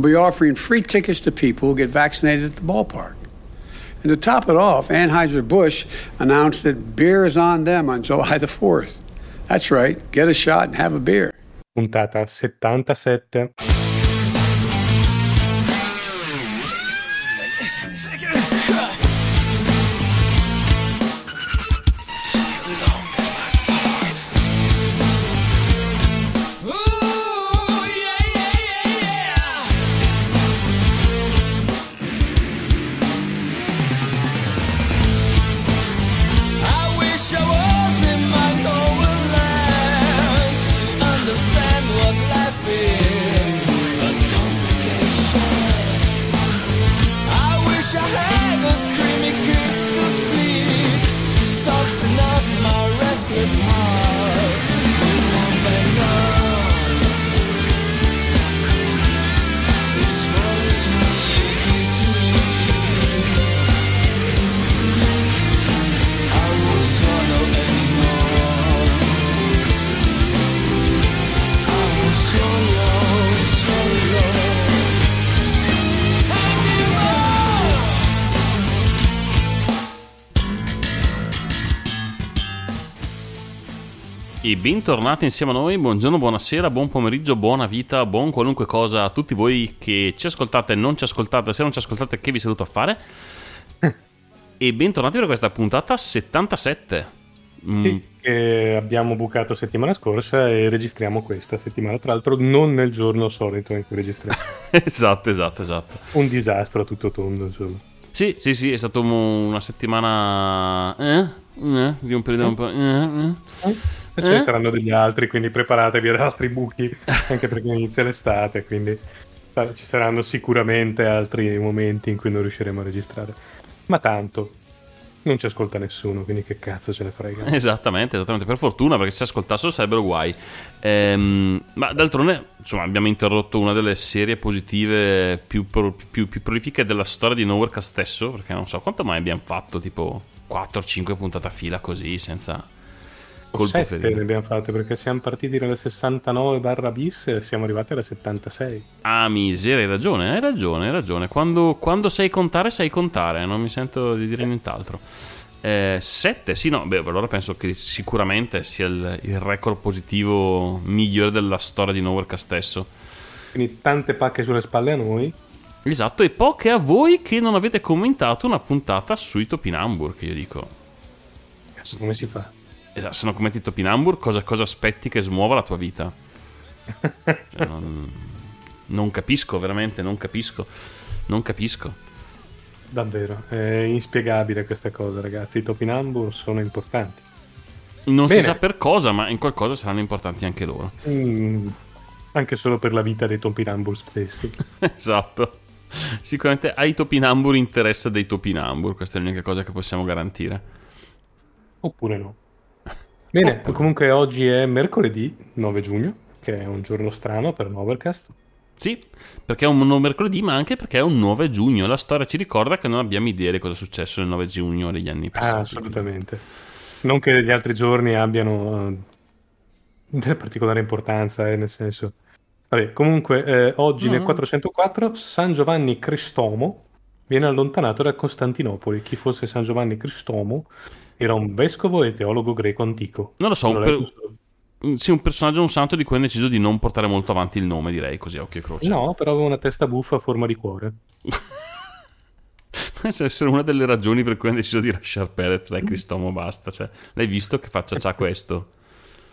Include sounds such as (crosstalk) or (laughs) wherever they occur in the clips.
will be offering free tickets to people who get vaccinated at the ballpark. And to top it off, Anheuser-Busch announced that beer is on them on July the 4th. That's right, get a shot and have a beer. Puntata 77. Bentornati insieme a noi, buongiorno, buonasera, buon pomeriggio, buona vita, buon qualunque cosa a tutti voi che ci ascoltate, non ci ascoltate, se non ci ascoltate che vi saluto a fare. (laughs) e bentornati per questa puntata 77. Mm. Sì, che abbiamo bucato settimana scorsa e registriamo questa settimana, tra l'altro non nel giorno solito in cui registriamo. (laughs) esatto, esatto, esatto. Un disastro a tutto tondo, insomma. Sì, sì, sì, è stata una settimana... Eh? Eh? Di un periodo un po'... Eh? eh? E ce ne saranno degli altri, quindi preparatevi ad altri buchi, (laughs) anche perché inizia l'estate, quindi ci saranno sicuramente altri momenti in cui non riusciremo a registrare. Ma tanto, non ci ascolta nessuno, quindi che cazzo ce ne frega. Esattamente, esattamente, per fortuna perché se ascoltassero sarebbero guai. Ehm, ma d'altronde, insomma, abbiamo interrotto una delle serie positive più, più, più prolifiche della storia di Nowherecast stesso, perché non so quanto mai abbiamo fatto, tipo 4-5 puntate a fila così, senza colpo ferito. ne abbiamo fatte perché siamo partiti dalla 69 barra bis e siamo arrivati alla 76. Ah, miseria, hai ragione, hai ragione, hai ragione. Quando, quando sai contare, sai contare, non mi sento di dire nient'altro. 7, eh, sì, no, beh, allora penso che sicuramente sia il, il record positivo migliore della storia di Nowherecast stesso. Quindi tante pacche sulle spalle a noi. Esatto, e poche a voi che non avete commentato una puntata sui Topinambur, che io dico. Cazzo, come si fa? Esatto, se non commenti Topinambur, cosa, cosa aspetti che smuova la tua vita? Cioè, non, non, capisco, veramente, non capisco. Non capisco. Davvero, è inspiegabile questa cosa, ragazzi. I Topinambur sono importanti. Non Bene. si sa per cosa, ma in qualcosa saranno importanti anche loro. Mm, anche solo per la vita dei Topinambur stessi. (laughs) esatto. Sicuramente ai Topinambur interessa dei Topinambur, questa è l'unica cosa che possiamo garantire. Oppure no. Bene, oh, comunque oggi è mercoledì 9 giugno, che è un giorno strano per Novercast. Sì, perché è un mercoledì, ma anche perché è un 9 giugno. La storia ci ricorda che non abbiamo idea di cosa è successo il 9 giugno degli anni passati. Ah, assolutamente. Non che gli altri giorni abbiano uh, particolare importanza, eh, nel senso... Vabbè, comunque, eh, oggi mm-hmm. nel 404 San Giovanni Cristomo viene allontanato da Costantinopoli. Chi fosse San Giovanni Cristomo era un vescovo e teologo greco antico. Non lo so, un, per... sì, un personaggio, un santo di cui hanno deciso di non portare molto avanti il nome, direi, così a occhio e croce. No, però aveva una testa buffa a forma di cuore. (laughs) Questa essere una delle ragioni per cui hanno deciso di lasciare perdere, dai Cristomo basta, cioè, l'hai visto che faccia c'ha questo? (laughs)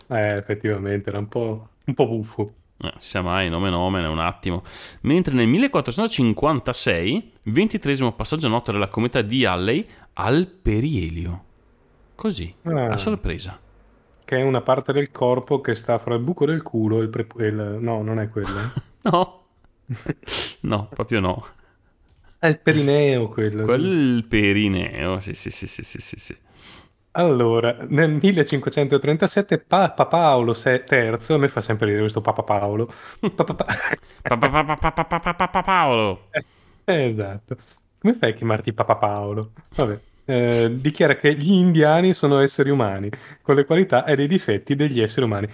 Eh, effettivamente, era un po', un po buffo. Eh, sia mai, nome nome, un attimo. Mentre nel 1456, 23 passaggio noto della cometa di Halley al perielio. Così, ah, a sorpresa. Che è una parte del corpo che sta fra il buco del culo e il... Pre- il... No, non è quello. Eh. (laughs) no. (laughs) no, proprio no. È il perineo quello. Quel perineo, sì, sì, sì, sì, sì, sì. Allora, nel 1537 Papa Paolo III, a me fa sempre ridere questo Papa Paolo. Papa Paolo. Esatto. Come fai a chiamarti Papa Paolo? Vabbè. Eh, dichiara che gli indiani sono esseri umani, con le qualità e i difetti degli esseri umani.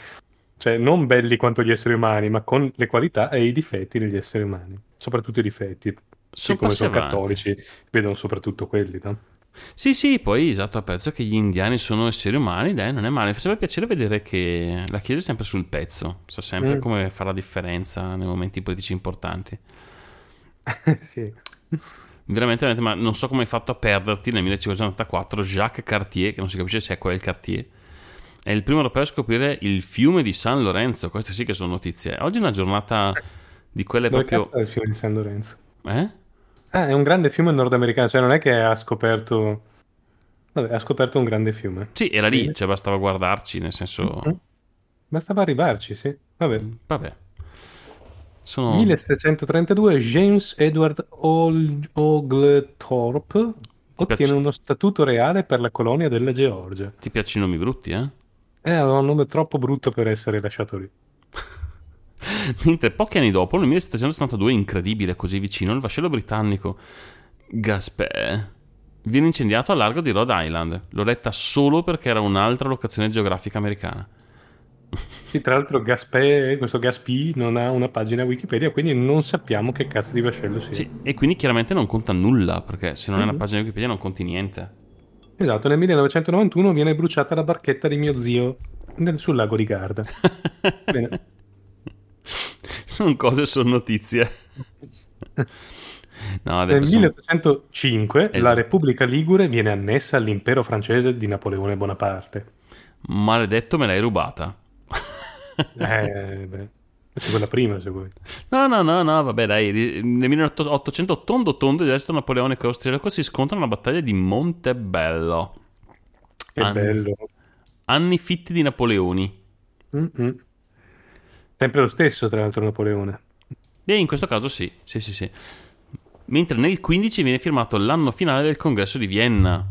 Cioè, non belli quanto gli esseri umani, ma con le qualità e i difetti degli esseri umani. Soprattutto i difetti. Siccome sono cattolici, vedono soprattutto quelli, no? Sì, sì, poi esatto, apprezzo che gli indiani sono esseri umani, dai, non è male. Mi fa sempre piacere vedere che la Chiesa è sempre sul pezzo, sa sempre mm. come fa la differenza nei momenti politici importanti. (laughs) sì. Veramente, veramente, ma non so come hai fatto a perderti nel 1594 Jacques Cartier, che non si capisce se è quel Cartier, è il primo europeo a scoprire il fiume di San Lorenzo. Queste sì che sono notizie. Oggi è una giornata di quelle Dove proprio... è il fiume di San Lorenzo? Eh? Ah, è un grande fiume nordamericano, cioè non è che ha scoperto... Vabbè, ha scoperto un grande fiume. Sì, era lì, cioè bastava guardarci, nel senso... Mm-hmm. Bastava arrivarci, sì. Vabbè. Mm, vabbè. Sono... 1732 James Edward Oglethorpe ottiene piace... uno statuto reale per la colonia della Georgia. Ti piacciono i nomi brutti, eh? Eh, aveva un nome troppo brutto per essere lasciato lì. (laughs) Mentre pochi anni dopo, nel 1772, incredibile, così vicino, il vascello britannico Gaspé viene incendiato a largo di Rhode Island. L'ho letta solo perché era un'altra locazione geografica americana. Sì, tra l'altro Gaspé, questo Gaspi non ha una pagina Wikipedia, quindi non sappiamo che cazzo di vascello sia. Sì, e quindi chiaramente non conta nulla, perché se non mm-hmm. è una mhm. pagina Wikipedia non conti niente. Esatto, nel 1991 viene bruciata la barchetta di mio zio sul lago di Garda. (laughs) Bene. (laughs) Sono cose, sono notizie. No, Nel 1805 esatto. la Repubblica Ligure viene annessa all'impero francese di Napoleone Bonaparte. Maledetto, me l'hai rubata. Eh, beh. C'è quella prima, se vuoi. No, no, no, no, vabbè, dai. Nel 1800 Tondo Tondo l'esercito napoleonico austriaco si scontrano nella battaglia di Montebello. Che An... bello. Anni fitti di Napoleoni. Mm-mm. Sempre lo stesso, tra l'altro, Napoleone. E in questo caso sì, sì, sì, sì. Mentre nel 15 viene firmato l'anno finale del congresso di Vienna,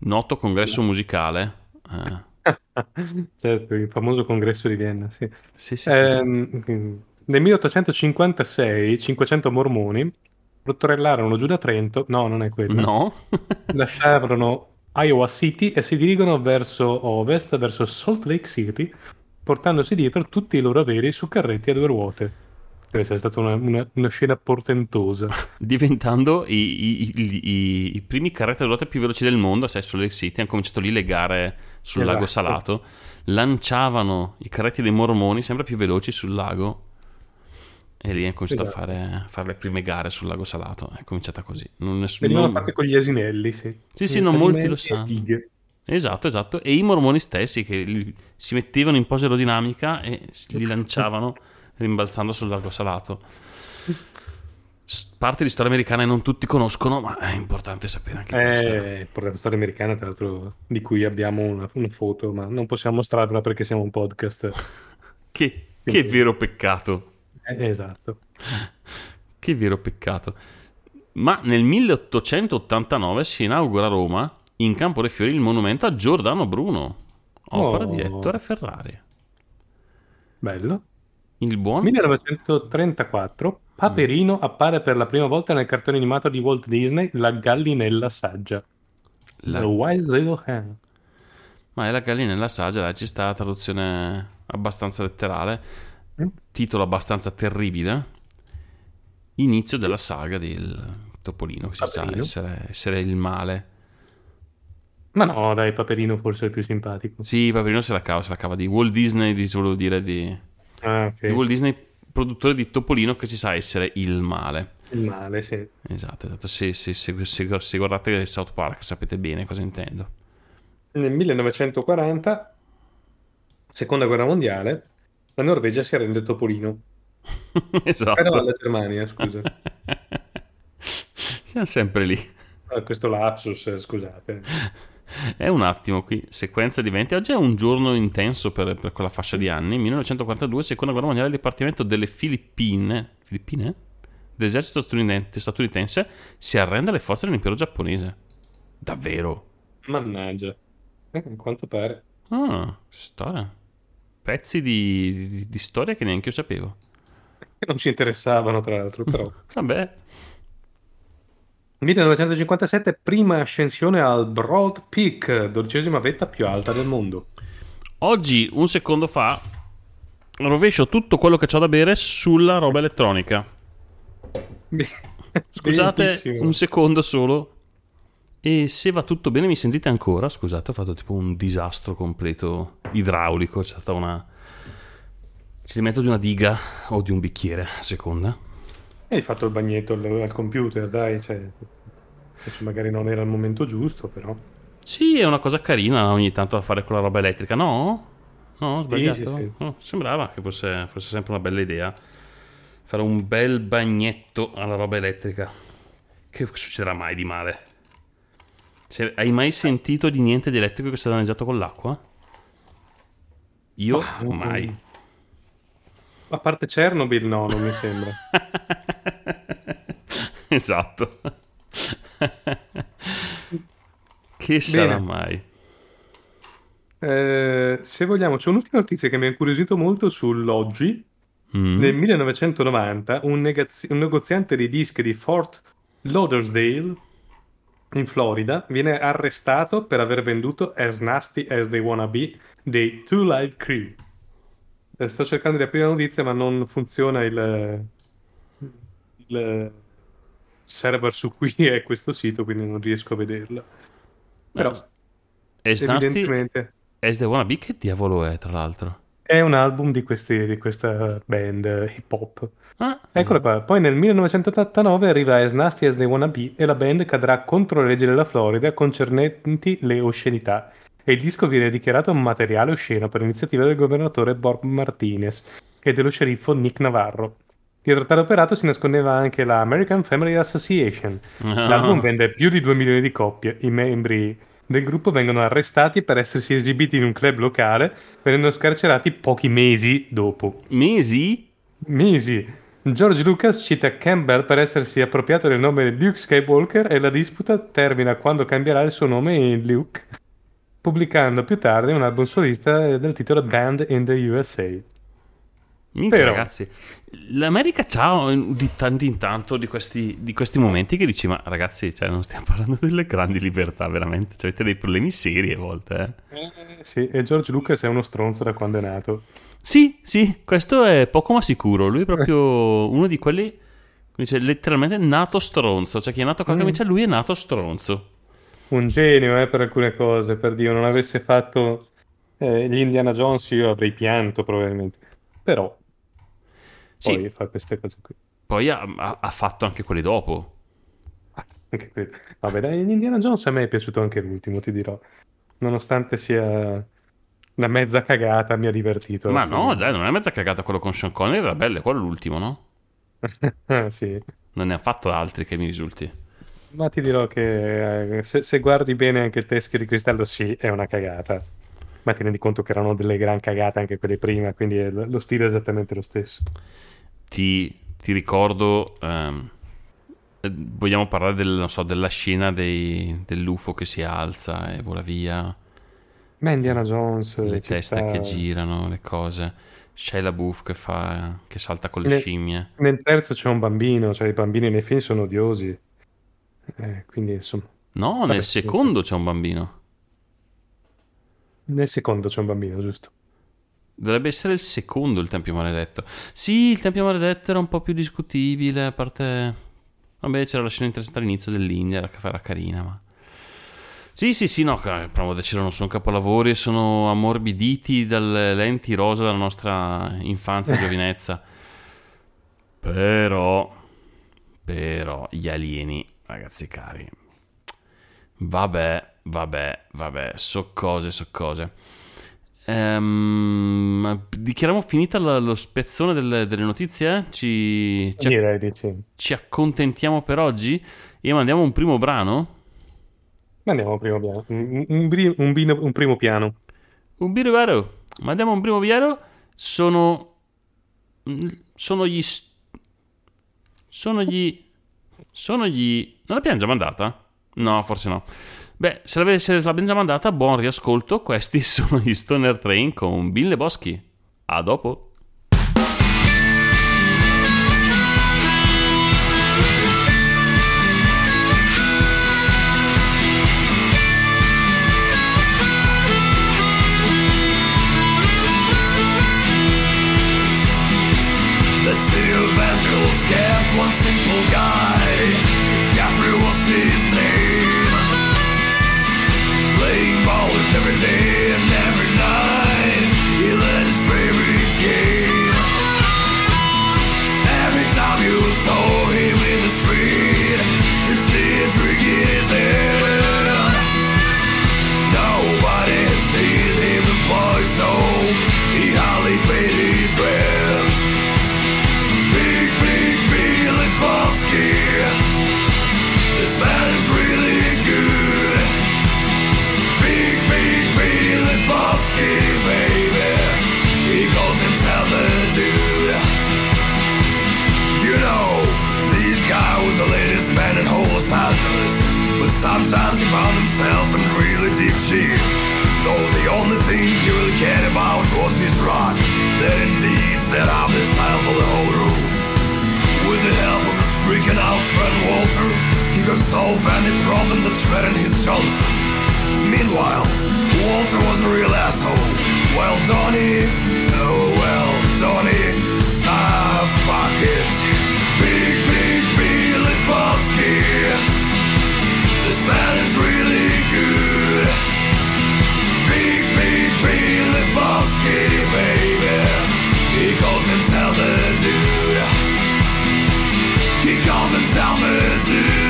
noto congresso musicale. Eh. (laughs) certo, il famoso congresso di Vienna, sì. Sì, sì, eh, sì, Nel 1856 500 mormoni rottorellarono giù da Trento, no, non è quello. No. (laughs) lasciarono Iowa City e si dirigono verso ovest, verso Salt Lake City, portandosi dietro tutti i loro averi su carretti a due ruote. Deve essere stata una, una, una scena portentosa. (laughs) Diventando i, i, i, i, primi carretti a ruote più veloci del mondo a Salt Lake City, hanno cominciato lì le gare sul esatto. lago salato, lanciavano i carretti dei mormoni sempre più veloci sul lago e lì è cominciato esatto. a, fare, a, fare, le prime gare sul lago salato. È cominciata così. Non nessuno... Venivano fatte con gli asinelli, sì. Sì, sì, non molti lo sanno. Esatto, esatto. E i mormoni stessi che li, si mettevano in pose aerodinamica e li lanciavano rimbalzando sul lago salato. Parte di storia americana e non tutti conoscono, ma è importante sapere anche eh, questa. È importante storia americana, tra l'altro, di cui abbiamo una, una foto, ma non possiamo mostrarla perché siamo un podcast. (laughs) che, che vero peccato. Eh, esatto. (laughs) che vero peccato. Ma nel 1889 si inaugura a Roma in Campo dei Fiori il monumento a Giordano Bruno, opera oh. di Ettore Ferrari. Bello. Il buon 1934 Paperino mm. appare per la prima volta nel cartone animato di Walt Disney La gallinella saggia. La... The Wise Little Hen. Ma è la gallinella saggia, dai, ci sta la traduzione abbastanza letterale. Mm. Titolo abbastanza terribile. Inizio della saga del Topolino, che Paperino. si sa essere, essere il male. Ma no, dai, Paperino forse è il più simpatico. Sì, Paperino se la cava, se la cava di Walt Disney, di, volevo dire di... Ah, okay. di Walt Disney, produttore di Topolino che si sa essere il male. Il male, sì. Esatto, esatto. Se, se, se, se guardate South Park sapete bene cosa intendo. Nel 1940, seconda guerra mondiale, la Norvegia si arrende Topolino. (laughs) esatto. Però la Germania, scusa. (laughs) Siamo sempre lì. Ah, questo lapsus, scusate. (laughs) È un attimo qui, sequenza di eventi. Oggi è un giorno intenso per, per quella fascia di anni. 1942, seconda guerra mondiale, il Dipartimento delle Filippine, Filippine? Dell'esercito statunitense, statunitense si arrende alle forze dell'impero giapponese. Davvero? Mannaggia. Eh, quanto pare. Ah, storia. Pezzi di, di, di storia che neanche io sapevo. Non ci interessavano, tra l'altro, però. (laughs) Vabbè. 1957, prima ascensione al Broad Peak, dodicesima vetta più alta del mondo. Oggi, un secondo fa, rovescio tutto quello che ho da bere sulla roba elettronica. (laughs) Scusate un secondo solo. E se va tutto bene, mi sentite ancora? Scusate, ho fatto tipo un disastro completo idraulico. C'è stata una. Ci rimetto di una diga o di un bicchiere, a seconda. Hai fatto il bagnetto al, al computer, dai, cioè, magari non era il momento giusto, però. Sì, è una cosa carina ogni tanto da fare con la roba elettrica, no? No, ho sbagliato. sì, sì. No, sembrava che fosse, fosse sempre una bella idea. Fare un bel bagnetto alla roba elettrica. Che succederà mai di male? Se- hai mai sentito di niente di elettrico che si è danneggiato con l'acqua? Io Ah, mai. A parte Chernobyl, no, non mi sembra. (laughs) esatto. che sarà Bene. mai? Eh, se vogliamo, c'è un'ultima notizia che mi ha incuriosito molto sull'oggi. Mm. Nel 1990 un, negazio- un negoziante di dischi di Fort Lauderdale in Florida viene arrestato per aver venduto As Nasty As They Wanna Be dei Two Live Crew. Eh, Sto cercando di aprire la notizia ma non funziona il, il server su cui (laughs) è questo sito quindi non riesco a vederla. Però As nasty evidentemente as the wannabe, che diavolo è, tra l'altro? è un album di, questi- di questa band eh, hip hop. Ah, Eccola qua. Poi nel 1989 arriva As Nasty As They Wanna Be e la band cadrà contro le leggi della Florida concernenti le oscenità. E il disco viene dichiarato un materiale osceno per iniziativa del governatore Bob Martinez e dello sceriffo Nick Navarro. Dietro tale operato si nascondeva anche la American Family Association. Ah. L'album vende più di 2 milioni di copie. I membri del gruppo vengono arrestati per essersi esibiti in un club locale, venendo scarcerati pochi mesi dopo. Mesi? Mesi. George Lucas cita Campbell per essersi appropriato del nome di Luke Skywalker e la disputa termina quando cambierà il suo nome in Luke, pubblicando più tardi un album solista del titolo Band in the USA. Minchia, Però- ragazzi. L'America c'ha di tanto in tanto di questi, di questi momenti che dici, ma ragazzi, cioè, non stiamo (laughs) parlando delle grandi libertà, veramente. Cioè, avete dei problemi seri a volte, eh. Sì, e George Lucas è uno stronzo da quando è nato. Sì, sì, questo è poco ma sicuro. Lui è proprio uno di quelli, dice, letteralmente nato stronzo. Cioè, chi è nato con la Mm. camicia, lui è nato stronzo. Un genio, eh, per alcune cose, per Dio, non avesse fatto eh, gli Indiana Jones io avrei pianto probabilmente. Però Sì, poi fa queste cose qui. poi ha, ha- fatto anche quelli dopo. Anche quello. Vabbè, dai, Indiana Jones a me è piaciuto anche l'ultimo, ti dirò. Nonostante sia una mezza cagata, mi ha divertito. Ma no, fine. dai, non è mezza cagata quello con Sean Connery, era bello, è quello l'ultimo, no? (laughs) Ah, sì. Non ne ha fatto altri che mi risulti. Ma ti dirò che eh, se, se guardi bene anche il teschio di cristallo, sì, è una cagata. Ma ti rendi conto che erano delle gran cagate anche quelle prima, quindi è- lo stile è esattamente lo stesso. Ti, ti ricordo, eh, vogliamo parlare del, non so, della scena dei- dell'UFO che si alza e vola via, Ma Indiana Jones le ci teste sta- che girano, le cose. Shia LaBeouf che fa, che salta con le Ne- scimmie. Nel terzo c'è un bambino, cioè i bambini nei film sono odiosi. Eh, quindi insomma, No, Vabbè, nel sì. secondo c'è un bambino. nel secondo c'è un bambino, giusto? Dovrebbe essere il secondo il Tempio Maledetto. Sì, il Tempio Maledetto era un po' più discutibile, a parte... Vabbè, c'era la scena interessante all'inizio dell'India, la era carina, ma... Sì, sì, sì, no, a decidere, non sono capolavori, sono ammorbiditi dalle lenti rosa della nostra infanzia e giovinezza. Però... Però, gli alieni, ragazzi cari... Vabbè, vabbè, vabbè, so cose, so cose. Ehm, dichiariamo finita la- lo spezzone delle, delle notizie? Ci, ci, Direi di sì. ci accontentiamo per oggi e mandiamo un primo brano? Ma andiamo primo piano. Un, un un un primo piano. Un birivaro. Mandiamo un primo biero. Sono... Sono gli... Sono gli... Sono gli... Non l'abbiamo già mandata? No, forse no. Beh, se l'abbiamo già mandata, buon riascolto. Questi (laughs) sono gli Stoner Train con Bill Boschi. A dopo. Today. Sometimes he found himself in really deep shit. Though the only thing he really cared about was his rock. That indeed set up the style for the whole room. With the help of his freaking out friend Walter, he could solve any problem that threatened his Johnson. Meanwhile, Walter was a real asshole. Well, Donnie, oh well, Donnie, ah, fuck it. Big, big, Billy Lebowski. Himself a dude. He calls himself a dude.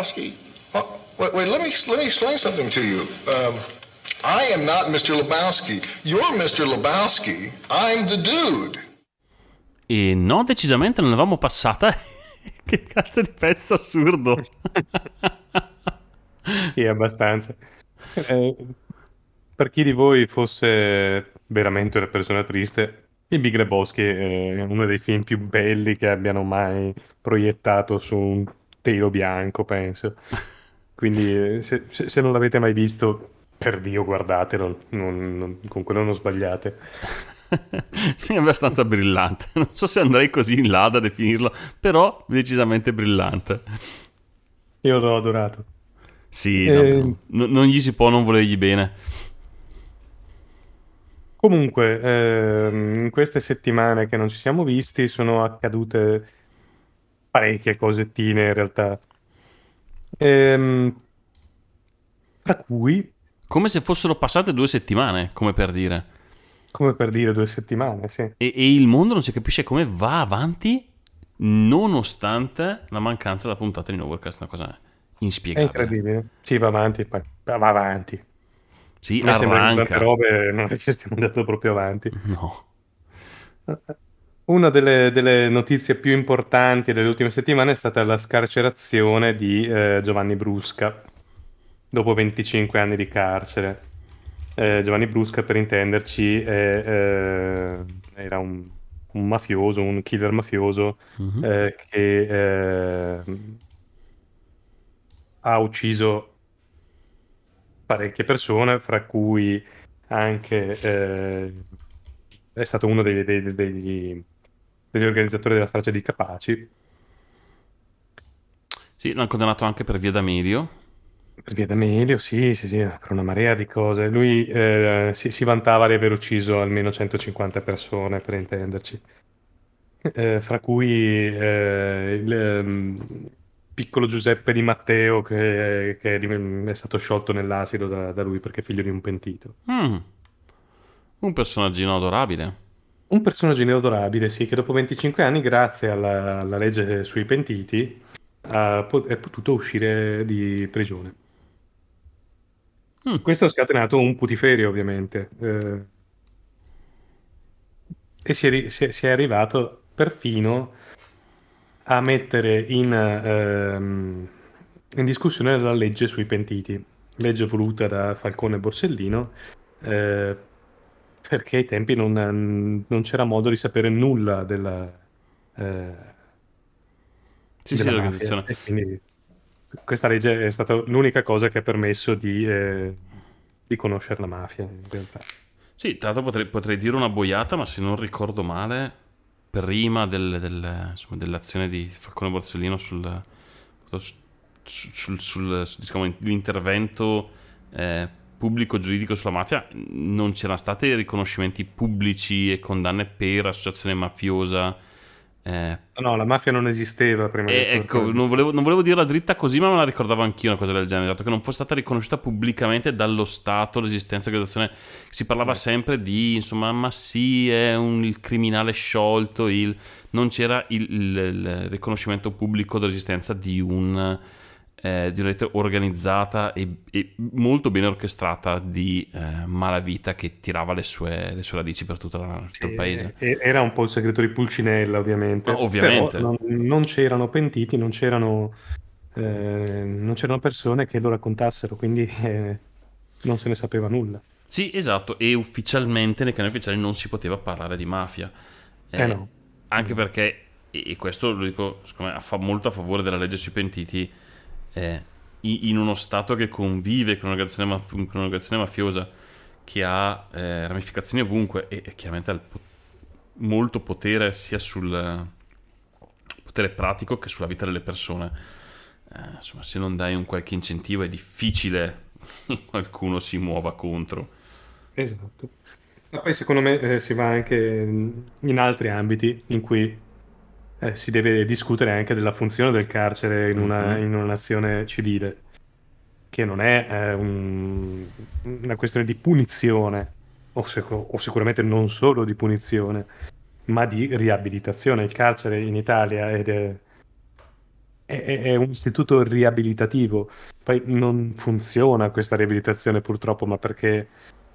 Lebowski? Wait, wait, let me let me explain something to you. Um, I am not Mr. Lebowski. You're Mr. Lebowski. I'm the dude. E no, decisamente non l'avevamo passata. (laughs) che cazzo di pezzo assurdo. (laughs) sì, abbastanza. Eh, per chi di voi fosse veramente una persona triste, il Big Lebowski è uno dei film più belli che abbiano mai proiettato su un telo bianco, penso. (laughs) Quindi eh, se, se- non l'avete mai visto, per Dio guardatelo, non- non- con quello non sbagliate. (laughs) sì, è abbastanza brillante. (laughs) Non so se andrei così in là da definirlo, però decisamente brillante. Io l'ho adorato. Sì, Eh, no, no, non gli si può non volergli bene. Comunque, ehm, in queste settimane che non ci siamo visti sono accadute parecchie cosettine in realtà. Ehm, tra cui, Come se fossero passate due settimane, come per dire. come per dire due settimane, sì. E, e il mondo non si capisce come va avanti nonostante la mancanza della puntata di Nowherecast, una cosa È inspiegabile. incredibile. Sì, va avanti, poi va avanti. Sì, sembra che arranca. robe non è che stiamo andando proprio avanti. No. Una delle, delle notizie più importanti delle ultime settimane è stata la scarcerazione di eh, Giovanni Brusca, dopo 25 anni di carcere. Eh, Giovanni Brusca, per intenderci, eh, era un, un mafioso, un killer mafioso Mhm. eh, che eh, ha ucciso parecchie persone, fra cui anche eh, è stato uno dei- dei- degli, degli organizzatori della strage di Capaci, Sì, l'hanno condannato anche per via d'Amelio. per via d'Amelio, sì, sì, sì, per una marea di cose. Lui eh, si, si vantava di aver ucciso almeno 150 persone, per intenderci. Eh, fra cui eh, il ehm, piccolo Giuseppe Di Matteo che, che è stato sciolto nell'acido da, da lui perché è figlio di un pentito. Mm. Un personaggino adorabile. Un personaggio adorabile, sì, che dopo 25 anni, grazie alla, alla legge sui pentiti, ha è potuto uscire di prigione. Mm. Questo ha scatenato un putiferio, ovviamente. eh, e si è, si è- si è arrivato perfino a mettere in, ehm, in discussione la legge sui pentiti, legge voluta da Falcone e Borsellino, eh, perché ai tempi non, non c'era modo di sapere nulla della, eh, Sì, sì, della l'organizzazione. mafia. E quindi questa legge è stata l'unica cosa che ha permesso di, eh, di conoscere la mafia, in realtà. Sì, tra l'altro potrei, potrei dire una boiata, ma se non ricordo male, prima del- del- insomma, dell'azione di Falcone Borsellino sul, sul, sul- sul- su- diciamo, l'intervento eh, pubblico giuridico sulla mafia, non c'erano stati riconoscimenti pubblici e condanne per associazione mafiosa. eh, No, la mafia non esisteva prima e di ecco, non volevo, non volevo dirla dritta così, ma me la ricordavo anch'io una cosa del genere, dato che non fosse stata riconosciuta pubblicamente dallo Stato l'esistenza dell'organizzazione. Si parlava sempre di, insomma, ma sì, è un il criminale sciolto, il- non c'era il, il- il riconoscimento pubblico dell'esistenza di un eh, di una rete organizzata e, e, molto ben orchestrata di eh, malavita che tirava le sue, le sue radici per tutto, la, tutto il paese. Era un po' il segreto di Pulcinella, ovviamente. No, ovviamente. Non, non, c'erano pentiti, non c'erano, eh, non c'erano, persone che lo raccontassero, quindi eh, non se ne sapeva nulla. Sì, esatto, e ufficialmente nei canali ufficiali non si poteva parlare di mafia. Eh, no. Anche perché, e questo lo dico me, fa molto a favore della legge sui pentiti, eh, in uno Stato che convive con un'organizzazione, maf- con un'organizzazione mafiosa che ha eh, ramificazioni ovunque e, e chiaramente ha po- molto potere sia sul potere pratico che sulla vita delle persone. Eh, insomma, se non dai un qualche incentivo è difficile (laughs) che qualcuno si muova contro. Esatto. Ma poi secondo me eh, si va anche in altri ambiti in cui eh, si deve discutere anche della funzione del carcere in una, mm-hmm. in una nazione civile, che non è eh, un, una questione di punizione, o, sec- o, sicuramente non solo di punizione, ma di riabilitazione. Il carcere in Italia è, è, è un istituto riabilitativo, poi non funziona questa riabilitazione purtroppo, ma perché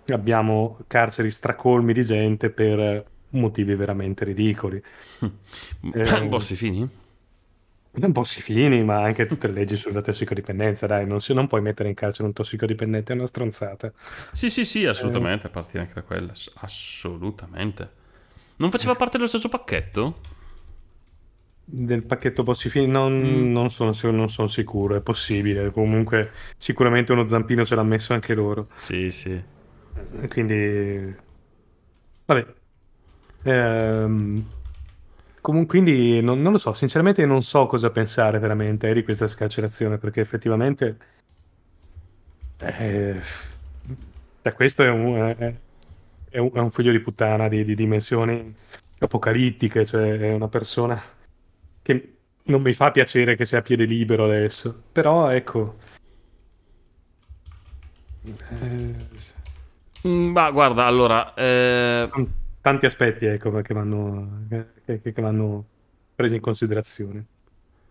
abbiamo carceri stracolmi di gente per motivi veramente ridicoli. Eh, un po' si fini? Un po' si fini, ma anche tutte le leggi sulla tossicodipendenza, dai, non, si, non puoi mettere in carcere un tossicodipendente, è una stronzata. Sì, sì, sì, assolutamente, eh. a partire anche da quella, assolutamente. Non faceva parte dello stesso pacchetto? Del pacchetto Bossifini non, mm. non, sono, non sono sicuro, è possibile. Comunque, sicuramente uno zampino ce l'ha messo anche loro. Sì, sì. Quindi, vabbè, Ehm, comunque, quindi non, non, lo so, sinceramente non so cosa pensare veramente eh, di questa scarcerazione perché effettivamente eh, cioè, questo è un, è, è, un, è un, figlio di puttana di, di, dimensioni apocalittiche, cioè è una persona che non mi fa piacere che sia a piede libero adesso, però ecco... Eh, ma guarda, allora... Eh tanti aspetti ecco, che, vanno, che, che, vanno presi in considerazione.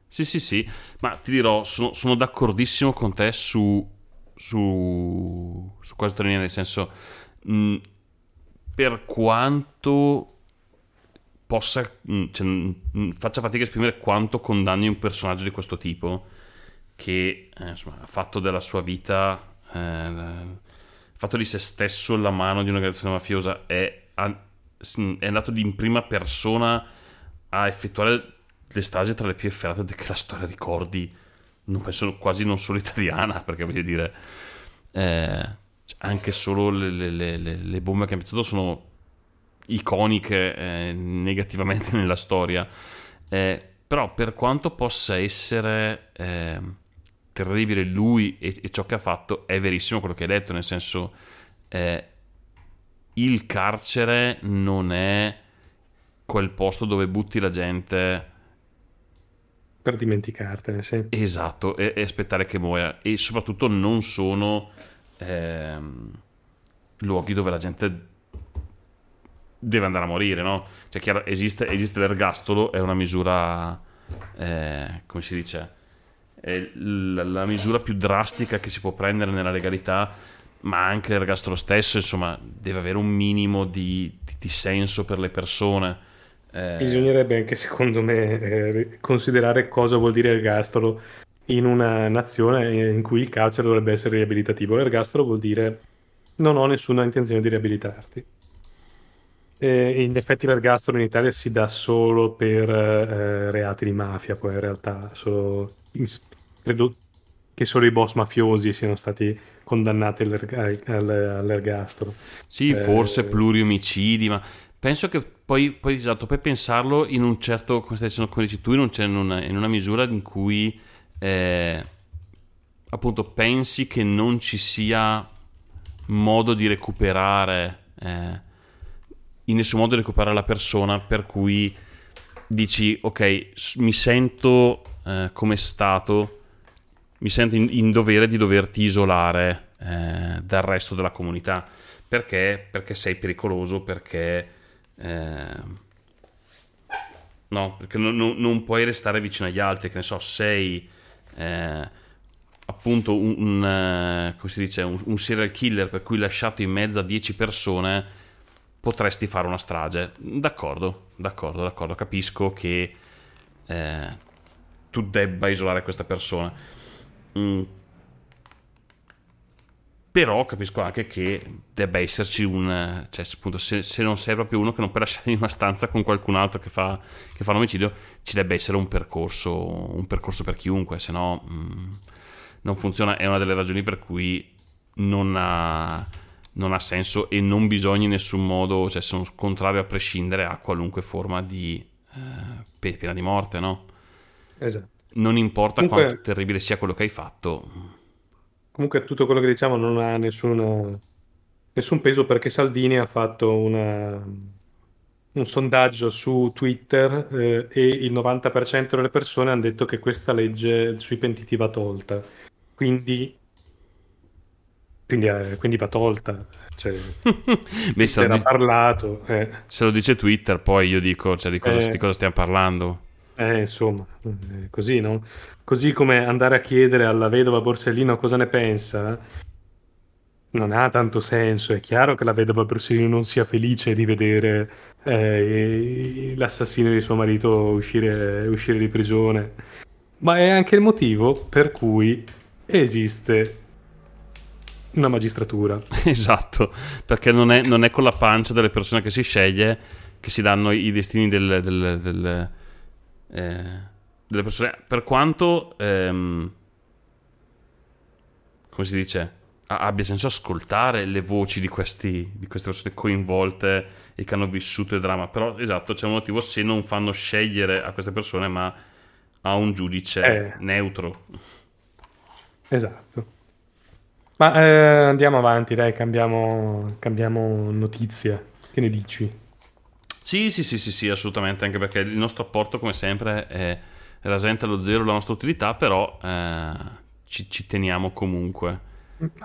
Sì, sì, sì, ma ti dirò, sono, sono d'accordissimo con te su, su, su questo, nel senso, mh, per quanto possa, mh, cioè, mh, faccia fatica a esprimere quanto condanni un personaggio di questo tipo, che eh, insomma, ha fatto della sua vita, eh, fatto di se stesso la mano di un'organizzazione mafiosa è è andato in prima persona a effettuare le stragi tra le più efferate che la storia ricordi, non penso quasi non solo italiana, (laughs) perché voglio dire, eh, anche solo le, le, le, le, bombe che ha piazzato sono iconiche eh, negativamente (laughs) nella storia. Eh, però per quanto possa essere eh, terribile lui e, e, ciò che ha fatto, è verissimo quello che hai detto, nel senso eh, il carcere non è quel posto dove butti la gente per dimenticartene, sì. Esatto, e, e aspettare che muoia. E soprattutto non sono ehm, luoghi dove la gente deve andare a morire, no? Cioè, chiaro, esiste, esiste l'ergastolo, è una misura, eh, come si dice, è la, la misura più drastica che si può prendere nella legalità ma anche l'ergastolo stesso, insomma, deve avere un minimo di, di, di senso per le persone. Eh... Bisognerebbe anche, secondo me, eh, considerare cosa vuol dire ergastolo in una nazione in cui il carcere dovrebbe essere riabilitativo. L'ergastolo vuol dire non ho nessuna intenzione di riabilitarti. E in effetti l'ergastolo in Italia si dà solo per eh, reati di mafia, poi in realtà solo, credo che solo i boss mafiosi siano stati condannati all'ergastolo. Sì, eh, forse pluriomicidi, ma penso che poi, poi, esatto, per pensarlo in un certo, come stai dicendo, come dici tu, in, un, in, una, in una, misura in cui eh, appunto pensi che non ci sia modo di recuperare, eh, in nessun modo di recuperare la persona, per cui dici ok, mi sento eh, come stato mi sento in, in dovere di doverti isolare eh, dal resto della comunità perché, perché sei pericoloso, perché, eh, no, perché non, non, non, puoi restare vicino agli altri, che ne so, sei eh, appunto un, un, eh, come si dice, un, un serial killer per cui lasciato in mezzo a 10 persone potresti fare una strage. D'accordo, d'accordo, d'accordo. Capisco che eh, tu debba isolare questa persona. Mm. Però capisco anche che debba esserci un... Cioè, appunto, se, se, non sei proprio uno che non puoi lasciare (laughs) in una stanza con qualcun altro che fa, che fa un omicidio, ci debba essere un percorso, un percorso per chiunque, se no mm, non funziona. È una delle ragioni per cui non ha, non ha senso e non bisogna in nessun modo, cioè sono contrario a prescindere a qualunque forma di eh, pena di morte, no? Esatto. Non importa Comunque... quanto terribile sia quello che hai fatto Comunque tutto quello che diciamo non ha nessun, nessun peso perché Salvini ha fatto una, un sondaggio su Twitter eh, e il 90% delle persone hanno detto che questa legge sui pentiti va tolta. Quindi, quindi, eh, quindi va tolta. Cioè, (laughs) Beh, se era di... parlato. Eh. Se lo dice Twitter, poi io dico cioè, di, cosa, di cosa stiamo parlando. Eh, insomma, eh, così, no? Così come andare a chiedere alla vedova Borsellino cosa ne pensa, non ha tanto senso. È chiaro che la vedova Borsellino non sia felice di vedere eh, l'assassino di suo marito uscire, uscire di prigione, ma è anche il motivo per cui esiste una magistratura. (laughs) Esatto, perché non è, non è, con la pancia delle persone che si sceglie che si danno i destini del, del, del eh, delle persone, per quanto, ehm, come si dice, abbia senso ascoltare le voci di, questi, di, queste persone coinvolte e che hanno vissuto il dramma, però esatto, c'è un motivo se non fanno scegliere a queste persone, ma a un giudice eh. neutro. Esatto. Ma eh, andiamo avanti, dai, cambiamo, cambiamo notizia. Che ne dici? Sì, sì, sì, sì, sì, assolutamente, anche perché il nostro apporto, come sempre, è rasente allo zero la nostra utilità, però eh, ci, ci, teniamo comunque.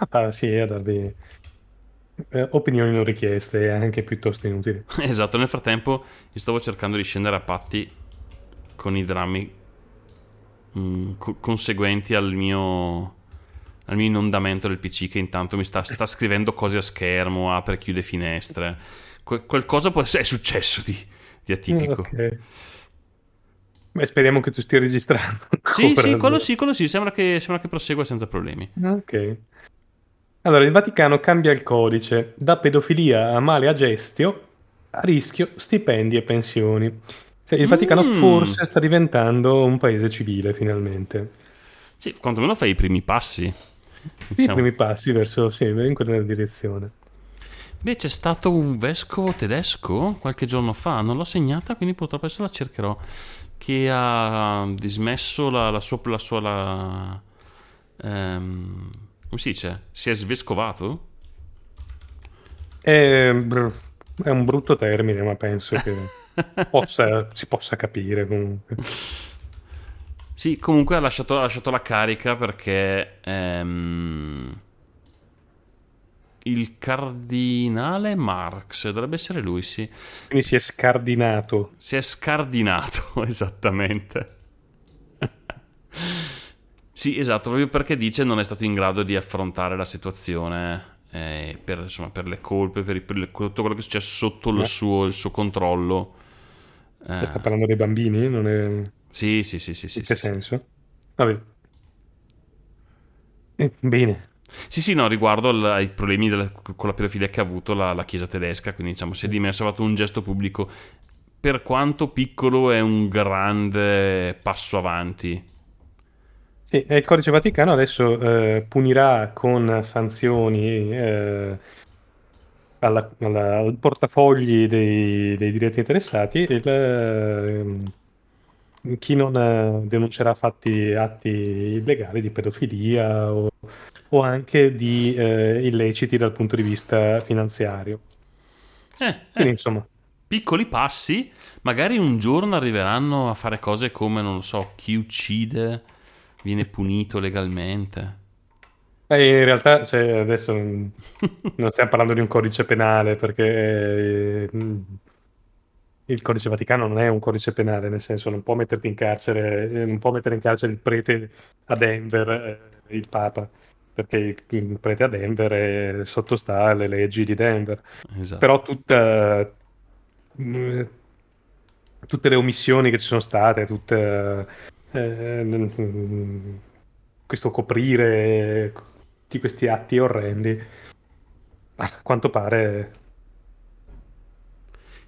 Ah, sì, a darvi eh, opinioni non richieste anche piuttosto inutili. (laughs) esatto, nel frattempo io stavo cercando di scendere a patti con i drammi mh, mm, co- conseguenti al mio al mio inondamento del PC che intanto mi sta, sta scrivendo cose a schermo, apre e chiude finestre qualcosa può essere successo di, di atipico. Okay. Beh, speriamo che tu stia registrando. Sì, sì, quello sì, quello sì, sembra che, sembra che prosegua senza problemi. Ok. Allora, il Vaticano cambia il codice da pedofilia a male a gestio a rischio stipendi e pensioni. Cioè, il Vaticano mm. forse sta diventando un paese civile finalmente. Sì, quantomeno fa i primi passi. Diciamo. I primi passi verso, sì, in quella direzione. Beh, c'è stato un vescovo tedesco qualche giorno fa, non l'ho segnata, quindi purtroppo adesso la cercherò, che ha dismesso la, la sua... La sua la, ehm, come si dice? Si è svescovato? È, è un brutto termine, ma penso che (laughs) possa, si possa capire comunque. Sì, comunque ha lasciato, ha lasciato la carica perché... Ehm, il cardinale Marx, dovrebbe essere lui, sì. Quindi si è scardinato. Si è scardinato, (laughs) esattamente. (laughs) sì, esatto, proprio perché dice non è stato in grado di affrontare la situazione eh, per, insomma, per, le colpe, per, per le, tutto quello che è successo sotto il, suo, il suo controllo. Eh. Sta parlando dei bambini? Non è... Sì, sì, sì, sì. In sì, che sì, senso? Sì. Vabbè. Eh, bene. Sì, sì, no, riguardo al, ai problemi della, con la pedofilia che ha avuto la, la Chiesa tedesca, quindi diciamo si è dimesso, ha fatto un gesto pubblico, per quanto piccolo è un grande passo avanti. Sì, il Codice Vaticano adesso eh, punirà con sanzioni eh, alla, alla, al portafogli dei, dei diretti interessati il, eh, chi non eh, denuncerà fatti, atti illegali di pedofilia o o anche di eh, illeciti dal punto di vista finanziario. Eh, Quindi, eh. insomma. Piccoli passi, magari un giorno arriveranno a fare cose come, non lo so, chi uccide viene punito legalmente. Eh, in realtà cioè, adesso non (laughs) stiamo parlando di un codice penale perché eh, il codice Vaticano non è un codice penale, nel senso non può metterti in carcere, eh, non può mettere in carcere il prete a Denver, eh, il Papa, perché il, prete a Denver è, sottostà alle leggi di Denver. Esatto. Però tutta, mh, tutte le omissioni che ci sono state, tutte, eh, mh, questo coprire di questi atti orrendi, a quanto pare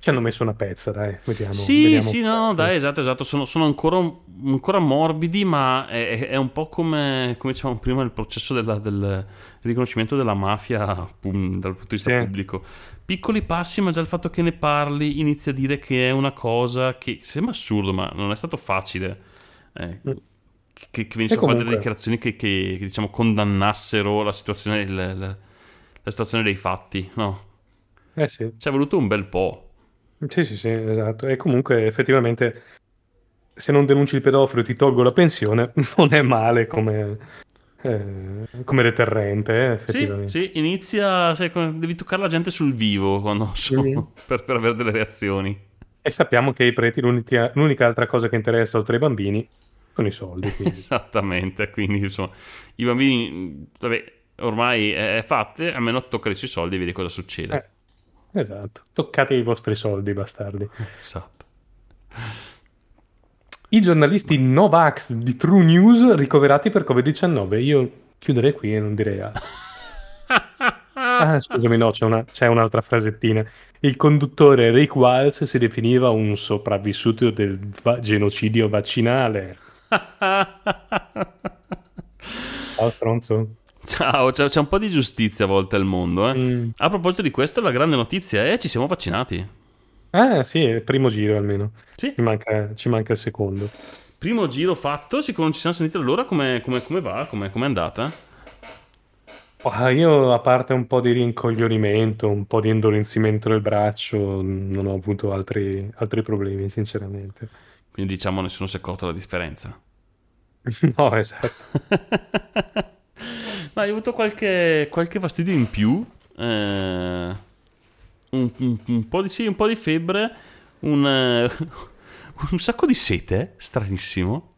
ci hanno messo una pezza, dai, vediamo. Sì, vediamo sì, no, dai, esatto, esatto. Sono, sono ancora, ancora, morbidi, ma è, è, un po' come, come dicevamo prima, il processo della, del riconoscimento della mafia pum, dal punto di vista sì. pubblico. Piccoli passi, ma già il fatto che ne parli inizia a dire che è una cosa che sembra assurdo, ma non è stato facile. Eh, mm. Che, che venissero comunque... delle dichiarazioni che, che, che, diciamo condannassero la situazione, il, la, la situazione dei fatti, no? Eh sì. Ci è voluto un bel po'. Sì, sì, sì, esatto. E comunque effettivamente se non denunci il pedofilo ti tolgo la pensione, (laughs) non è male come, eh, come deterrente. Eh, sì, sì, inizia, sai, devi toccare la gente sul vivo quando (laughs) sono, mm-hmm. per, per, avere delle reazioni. E sappiamo che ai preti l'unica, l'unica altra cosa che interessa oltre ai bambini sono i soldi. Quindi. (laughs) Esattamente, quindi insomma, i bambini, vabbè, ormai è fatte, almeno toccare sui soldi e vedi cosa succede. Eh. Esatto, toccate i vostri soldi, bastardi. Esatto. I giornalisti Novax di True News ricoverati per Covid-19. Io chiuderei qui e non direi altro. (laughs) ah, scusami, no, c'è, una, c'è, un'altra frasettina. Il conduttore Rick Wiles si definiva un sopravvissuto del va- genocidio vaccinale. (laughs) Ciao, stronzo. Ciao, c'è, c'è, un po' di giustizia a volte al mondo. Eh? Mm. A proposito di questo, la grande notizia è ci siamo vaccinati. Eh sì, il primo giro almeno. Sì. Ci manca, ci manca il secondo. Primo giro fatto, siccome non ci siamo sentiti allora, come, come, come va? Come è andata? Oh, io, a parte un po' di rincoglionimento, un po' di indolenzimento del braccio, non ho avuto altri, altri problemi, sinceramente. Quindi diciamo nessuno si è accorto la differenza. (laughs) no, esatto. (laughs) Ma hai avuto qualche, qualche fastidio in più. Eh, un, un, un, po di, sì, un po' di febbre. Un, (laughs) un sacco di sete. Stranissimo.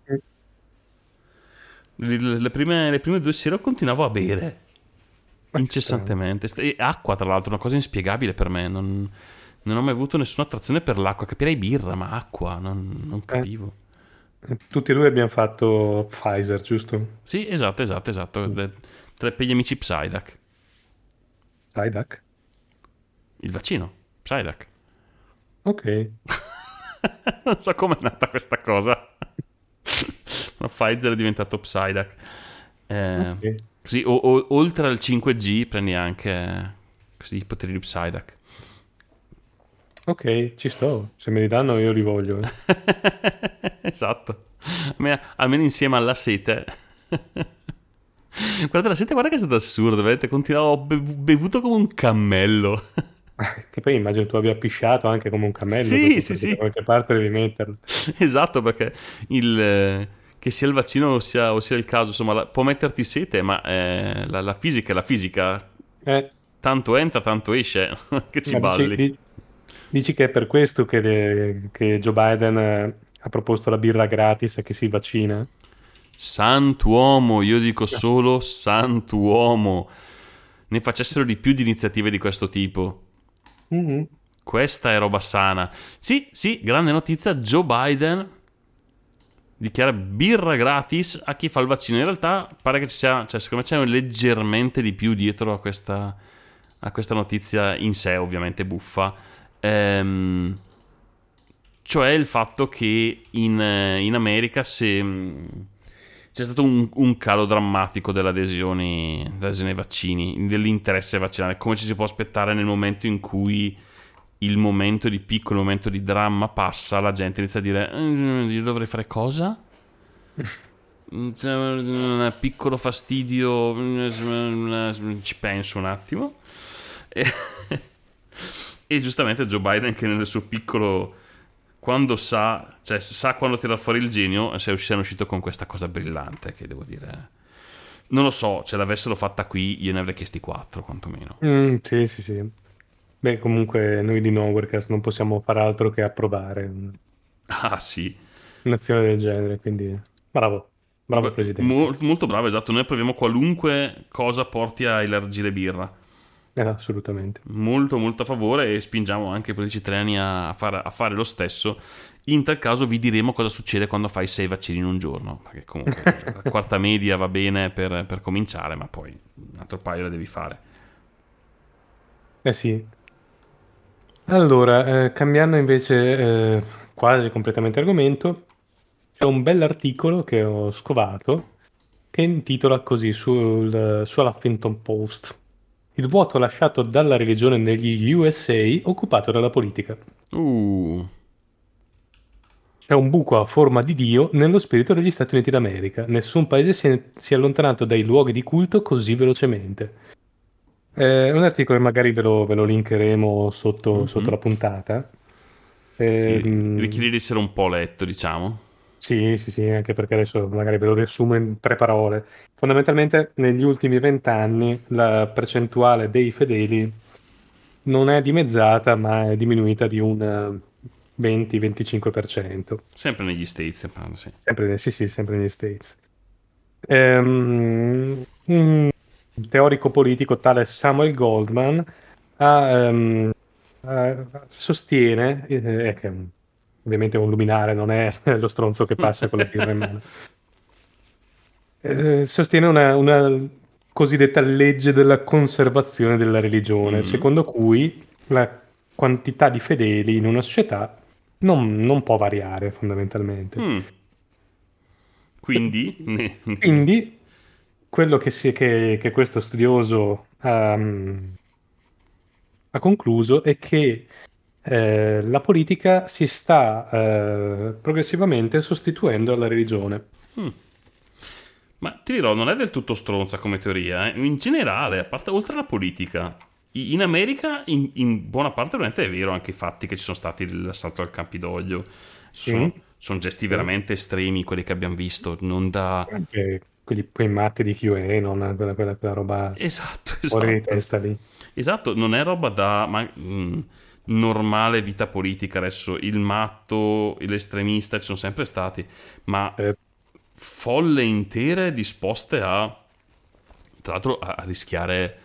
Le, le, prime, le prime due sere continuavo a bere. Incessantemente. E acqua, tra l'altro, una cosa inspiegabile per me. Non, non ho mai avuto nessuna attrazione per l'acqua. Capirei birra, ma acqua, non, non eh. capivo. Eh, tutti e due abbiamo fatto Pfizer, giusto? Sì, esatto, esatto, esatto. Mm per gli amici Psyduck. Psyduck? Il vaccino, Psyduck. Ok. (laughs) non so com'è nata questa cosa. (laughs) Ma Pfizer è diventato Psyduck. Eh, okay. Così, o, o, oltre al 5G prendi anche così, i poteri di Psyduck. Ok, ci sto. Se me li danno io li voglio. Eh. (laughs) esatto. Almeno insieme alla sete. (laughs) Guarda la sete, guarda che è stato assurdo, vedete? Continuavo, ho bevuto come un cammello. (laughs) Che poi immagino tu abbia pisciato anche come un cammello. Sì, sì, sì. Da qualche parte devi metterlo. (laughs) Esatto, perché il, che sia il vaccino o sia, o sia il caso, insomma, la, può metterti sete, ma eh, la, la, fisica è la fisica. Eh. Tanto entra, tanto esce, che ci ma balli. Dici, dici, che è per questo che, le, che Joe Biden eh, ha proposto la birra gratis a chi si vaccina? Santuomo, io dico solo santuomo. Ne facessero di più di iniziative di questo tipo. Mm-hmm. Questa è roba sana. Sì, sì, grande notizia, Joe Biden dichiara birra gratis a chi fa il vaccino. In realtà pare che ci sia, cioè secondo me c'è leggermente di più dietro a questa, a questa notizia in sé, ovviamente buffa. Ehm, cioè il fatto che in, in America se c'è stato un, un calo drammatico delle adesioni, ai vaccini, dell'interesse vaccinale, come ci si può aspettare nel momento in cui il momento di piccolo, il momento di dramma passa, la gente inizia a dire eh, io dovrei fare cosa? (laughs) C'è un piccolo fastidio, ci penso un attimo. E, (laughs) e giustamente Joe Biden che nel suo piccolo quando sa, cioè sa quando tira fuori il genio, se è uscito con questa cosa brillante che devo dire. Non lo so, se l'avessero fatta qui io ne avrei chiesti quattro quantomeno. Mm, sì, sì, sì. Beh, comunque noi di Nowherecast non possiamo fare altro che approvare Ah sì, un'azione del genere, quindi bravo, bravo Beh, Presidente. mo- molto bravo, esatto. Noi approviamo qualunque cosa porti a elargire birra. Eh, assolutamente. Molto, molto a favore e spingiamo anche i politici italiani a fare, a fare lo stesso. In tal caso vi diremo cosa succede quando fai sei vaccini in un giorno. Perché comunque (laughs) la quarta media va bene per, per cominciare, ma poi un altro paio la devi fare. Eh sì. Allora, eh, cambiando invece eh, quasi completamente argomento, c'è un bell'articolo che ho scovato che intitola così sul, sulla Huffington Post. Il vuoto lasciato dalla religione negli USA occupato dalla politica. Uh, C'è un buco a forma di Dio nello spirito degli Stati Uniti d'America. Nessun paese si è, si è allontanato dai luoghi di culto così velocemente. È un articolo che magari ve lo, ve lo linkeremo sotto, Mhm. sotto la puntata. sì, Ehm, richiede di essere un po' letto, diciamo. Sì, sì, sì, anche perché adesso magari ve lo riassumo in tre parole. Fondamentalmente, negli ultimi vent'anni la percentuale dei fedeli non è dimezzata, ma è diminuita di un eh, 20-25%. Sempre negli States, parlo, sì. Sempre, sì, sì, sempre negli States. Ehm, un teorico politico tale Samuel Goldman ha, ehm, ha- sostiene, eh, che ovviamente un luminare, non è (laughs) lo stronzo che passa con la birra in mano, Eh, sostiene una, una cosiddetta legge della conservazione della religione, Mhm. secondo cui la quantità di fedeli in una società non, non può variare fondamentalmente. Mm. Quindi, ne- Quindi quello che, si- che- che questo studioso ha, ha concluso è che eh, la politica si sta eh, progressivamente sostituendo alla religione. Ma ti dirò, non è del tutto stronza come teoria. eh. In generale, a parte, oltre alla politica, in America, in, in buona parte, veramente è vero anche i fatti che ci sono stati l'assalto al Campidoglio. Sono, Mm. sono gesti veramente estremi quelli che abbiamo visto. Non da. Anche quelli, quei matti di QA, non quella, quella- quella roba Esatto, (laughs) fuori di esatto. testa lì. Esatto, non è roba da ma- mh, normale vita politica. Adesso il matto, l'estremista ci sono sempre stati, ma Eh, folle intere disposte a, tra l'altro, a, a rischiare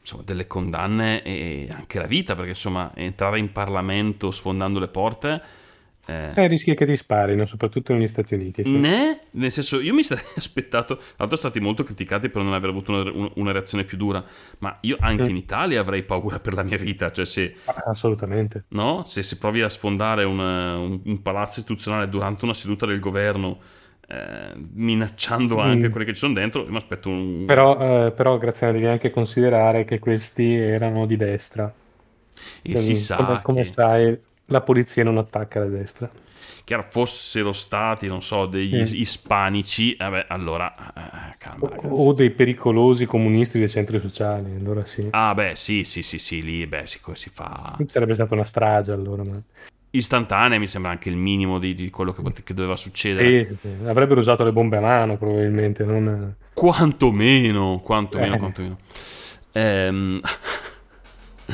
insomma, delle condanne e anche la vita, perché insomma entrare in Parlamento sfondando le porte... eh, eh, rischi che ti sparino, soprattutto negli Stati Uniti. sì. Né? Nel senso, io mi sarei (laughs) aspettato, tra l'altro sono stati molto criticati per non aver avuto una, un- una reazione più dura, ma io anche Mm. in Italia avrei paura per la mia vita, cioè se, Ah, Assolutamente. no? se, se provi a sfondare un, un- un palazzo istituzionale durante una seduta del governo, eh, minacciando anche Mm. quelli che ci sono dentro, mi aspetto un... Però, eh, però Graziano, devi anche considerare che questi erano di destra. e Quindi, si sa come, come che, sai, la polizia non attacca la destra. chiaro, fossero stati, non so, degli Mm. ispanici, vabbè, allora, eh, calma O, o dei pericolosi comunisti dei centri sociali, allora sì. Ah beh, sì, sì, sì, sì, lì, beh, si, si fa... Sarebbe stata una strage allora. Ma... istantanea mi sembra anche il minimo di, di quello che, che doveva succedere. Sì, sì. Avrebbero usato le bombe a mano probabilmente, non... Quantomeno, quantomeno, Eh. quantomeno. Ehm,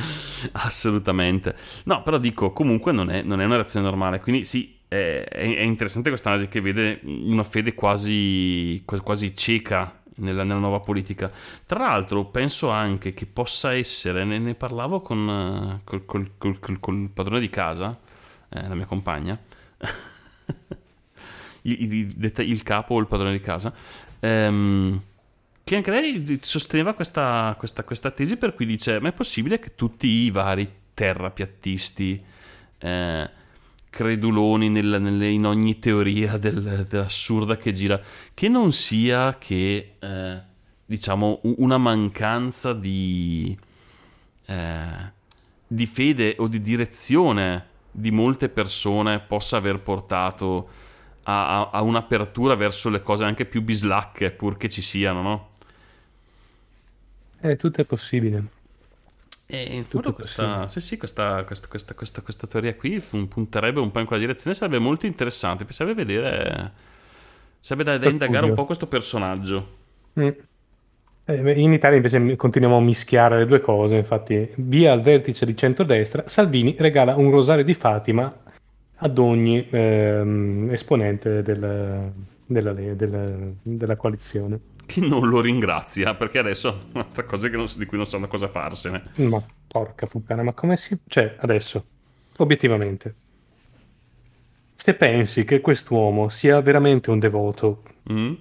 (laughs) Assolutamente. No, però dico, comunque non è, non è una reazione normale. Quindi sì, è, è- interessante questa analisi che vede una fede quasi, quasi cieca nella, nella nuova politica. Tra l'altro, penso anche che possa essere, ne, ne parlavo con, col, col- col- col- padrone di casa, eh, la mia compagna, (laughs) il, il- il capo o il padrone di casa, ehm, che anche lei sosteneva questa, questa- questa tesi per cui dice ma è possibile che tutti i vari terrapiattisti eh, creduloni nel- nelle- in ogni teoria del- dell'assurda che gira che non sia che eh, diciamo una mancanza di eh, di fede o di direzione di molte persone possa aver portato a, a- a un'apertura verso le cose anche più bislacche pur che ci siano no? Eh, tutto è possibile. E Tutto quello questa, sì, sì, questa, questa, questa, questa, teoria qui pun- punterebbe un po' in quella direzione, sarebbe molto interessante, piacerebbe vedere, sarebbe da, da indagare un po' questo personaggio. Mm. Eh, In Italia invece continuiamo a mischiare le due cose, infatti via al vertice di centrodestra Salvini regala un rosario di Fatima ad ogni ehm, esponente del- della, le- della- della coalizione. Che non lo ringrazia, perché adesso è (laughs) un'altra cosa non- di cui non sanno cosa farsene. Ma porca puttana, ma come si... Cioè, adesso, obiettivamente, se pensi che quest'uomo sia veramente un devoto, Mm?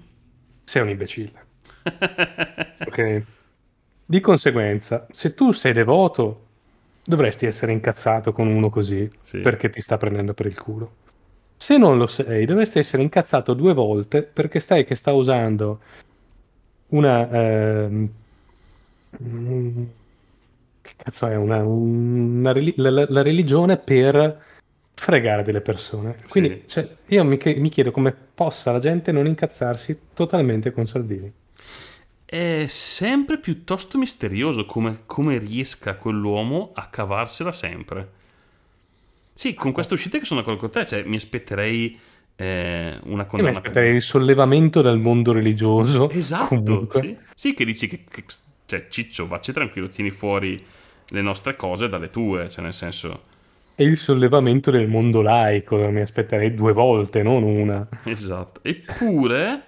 sei un imbecille. Ok? Di conseguenza, se tu sei devoto, dovresti essere incazzato con uno così Sì. perché ti sta prendendo per il culo. Se non lo sei, dovresti essere incazzato due volte perché stai che sta usando una... mm, che cazzo è? Una, una la, la- religione per fregare delle persone. Quindi Sì. cioè, io mi, mi chiedo come possa la gente non incazzarsi totalmente con Salvini. È sempre piuttosto misterioso come, come riesca quell'uomo a cavarsela sempre. Sì, con queste uscite che sono d'accordo con te, cioè, mi aspetterei eh, una Io mi condanna. aspetterei il sollevamento dal mondo religioso. (laughs) Esatto, sì. Sì, che dici che, che- cioè, Ciccio, vacci tranquillo, tieni fuori le nostre cose dalle tue, cioè nel senso... E il sollevamento del mondo laico. Mi aspetterei due volte, non una. Esatto. Eppure,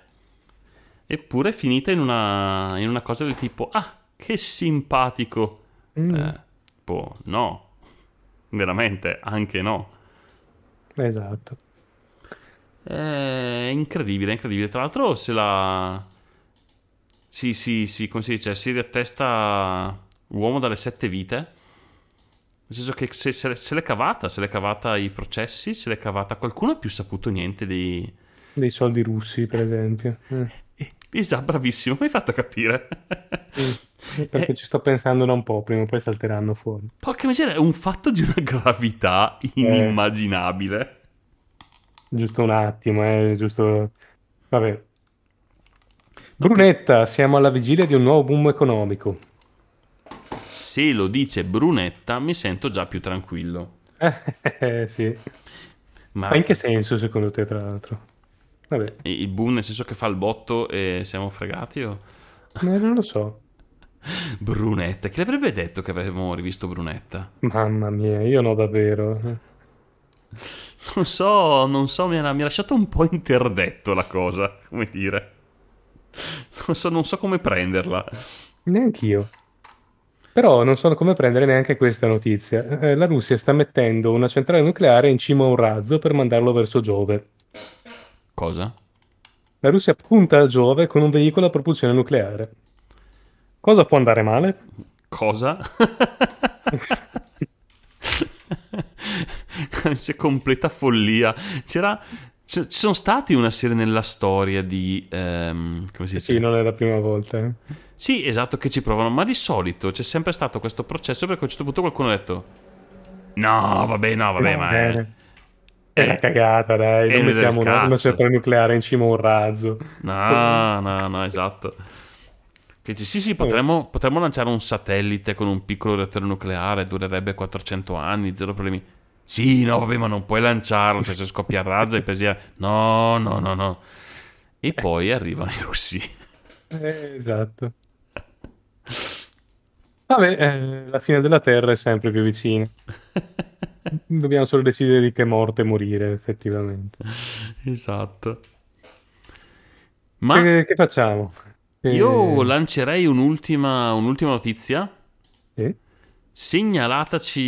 eppure è finita in una, in una cosa del tipo, ah, che simpatico. Mm. Eh, boh, no. Veramente, anche no. Esatto. È incredibile, incredibile. Tra l'altro se la... Sì, sì, sì, come si dice, si riattesta uomo dalle sette vite. Nel senso che se, se, se l'è cavata, se l'è cavata i processi, se l'è cavata qualcuno ha più saputo niente dei... Dei soldi russi, per esempio. Eh. Eh, Esatto, bravissimo, mi hai fatto capire. Sì, Perché ci sto pensando da un po', prima o poi salteranno fuori. Porca miseria, è un fatto di una gravità inimmaginabile. Giusto un attimo, eh, giusto... Vabbè. Brunetta, siamo alla vigilia di un nuovo boom economico. Se lo dice Brunetta, mi sento già più tranquillo. (laughs) Eh, sì. Ma Ma in che senso secondo te, tra l'altro? Vabbè, il boom nel senso che fa il botto e siamo fregati o... eh, non lo so. (laughs) Brunetta, chi avrebbe detto che avremmo rivisto Brunetta? Mamma mia, io no davvero. (laughs) Non so, non so, mi ha, mi ha lasciato un po' interdetto la cosa, come dire. Non so, non so come prenderla. Neanch'io. Però non so come prendere neanche questa notizia. Eh, la Russia sta mettendo una centrale nucleare in cima a un razzo per mandarlo verso Giove. Cosa? La Russia punta a Giove con un veicolo a propulsione nucleare. Cosa può andare male? Cosa? (laughs) (laughs) (laughs) C'è completa follia. C'era... Ci sono stati una serie nella storia di... ehm, come si dice? Sì, non è la prima volta. eh. Sì, esatto, che ci provano, ma di solito c'è sempre stato questo processo perché a un certo punto qualcuno ha detto No, vabbè, no, vabbè, No, ma è... È una cagata, dai. Non mettiamo una, una centrale nucleare in cima a un razzo. No, no, no, esatto. Che dice, sì, sì, potremmo, potremmo lanciare un satellite con un piccolo reattore nucleare, durerebbe 400 anni, zero problemi. Sì, no, vabbè, ma non puoi lanciarlo, cioè se scoppia il razzo e pesi... No, no, no, no. E poi arrivano i russi. Eh, esatto. Vabbè, eh, la fine della Terra è sempre più vicina. Dobbiamo solo decidere di che morte morire, effettivamente. Esatto. Ma Che, che facciamo? Eh, io lancerei un'ultima, un'ultima notizia. sì? segnalataci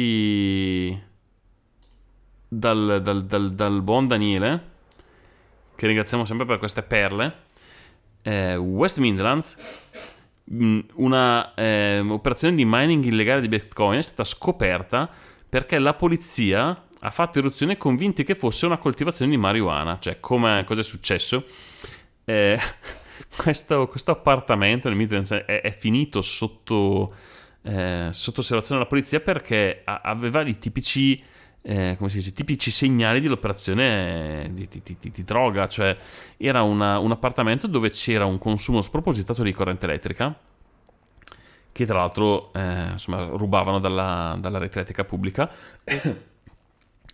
dal, dal- dal- dal buon Daniele, che ringraziamo sempre per queste perle. Eh, West Midlands, mh, una ehm, operazione di mining illegale di Bitcoin è stata scoperta perché la polizia ha fatto eruzione convinti che fosse una coltivazione di marijuana. Cioè, cosa è successo? Eh, (laughs) questo, questo appartamento nel Midlands è, è finito sotto, eh, sotto osservazione della polizia perché aveva i tipici, eh, come si dice, tipici segnali dell'operazione di, di- di- di- droga, cioè era una- un appartamento dove c'era un consumo spropositato di corrente elettrica che tra l'altro eh, insomma, rubavano dalla, dalla rete elettrica pubblica (coughs)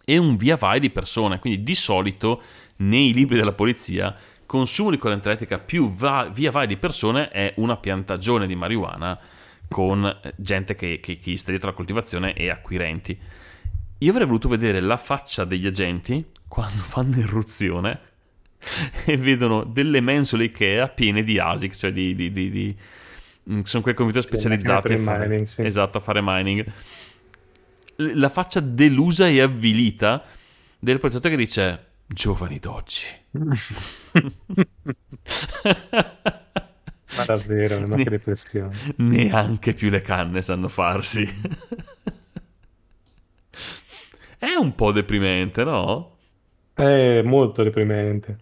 e un via vai di persone, quindi di solito nei libri della polizia consumo di corrente elettrica più va- via vai di persone è una piantagione di marijuana con eh, gente che, che, che sta dietro la coltivazione e acquirenti. Io avrei voluto vedere la faccia degli agenti quando fanno irruzione e vedono delle mensole Ikea piene di ASIC, cioè di... di, di, di mm, sono quei computer specializzati a fare, mining, sì. esatto, a fare mining. La faccia delusa e avvilita del poliziotto che dice giovani d'oggi. (laughs) Ma davvero, ma che riflessione. Neanche più le canne sanno farsi. (laughs) È un po' deprimente, no? È molto deprimente.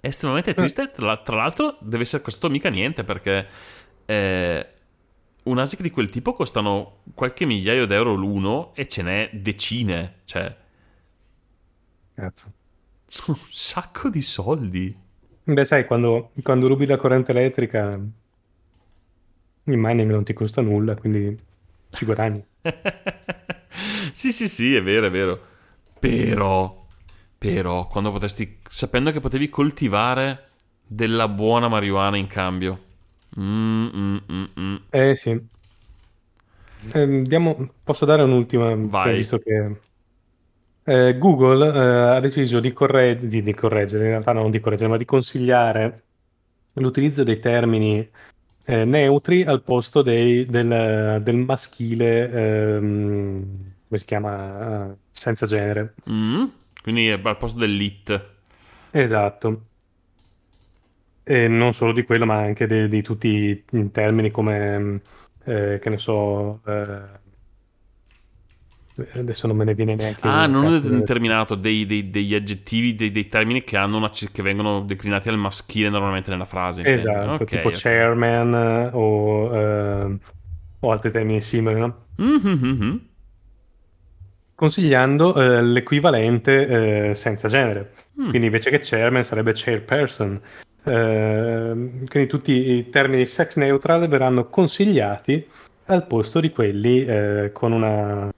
È estremamente triste. Tra, tra l'altro, deve essere costato mica niente perché eh, un ASIC di quel tipo costano qualche migliaio d'euro l'uno e ce n'è decine. Cioè, Cazzo. sono un sacco di soldi. Beh, sai, quando, quando rubi la corrente elettrica, il mining non ti costa nulla, quindi ci guadagni. (laughs) sì, sì, sì, è vero, è vero. Però, però, quando potresti, sapendo che potevi coltivare della buona marijuana in cambio. Mm, mm, mm, mm. Eh sì. Ehm, diamo- posso dare un'ultima, Vai. visto che eh, Google eh, ha deciso di, corre- di- di correggere, in realtà non di correggere, ma di consigliare l'utilizzo dei termini eh, neutri al posto dei- del, del maschile, ehm, come si chiama, Eh, senza genere. Mm? Quindi è al posto dell'it. Esatto. E non solo di quello, ma anche de- di tutti i termini come, eh, che ne so, eh, adesso non me ne viene neanche Ah, non ho determinato dei, dei- degli aggettivi, dei, dei termini che, hanno una, che vengono declinati al maschile normalmente nella frase. Esatto, Ok, tipo ok. chairman eh, o, eh, o altri termini simili, no? Mhm. Consigliando eh, l'equivalente eh, senza genere. Mm. Quindi invece che chairman sarebbe chairperson. Ehm, quindi tutti i termini sex neutral verranno consigliati al posto di quelli eh, con una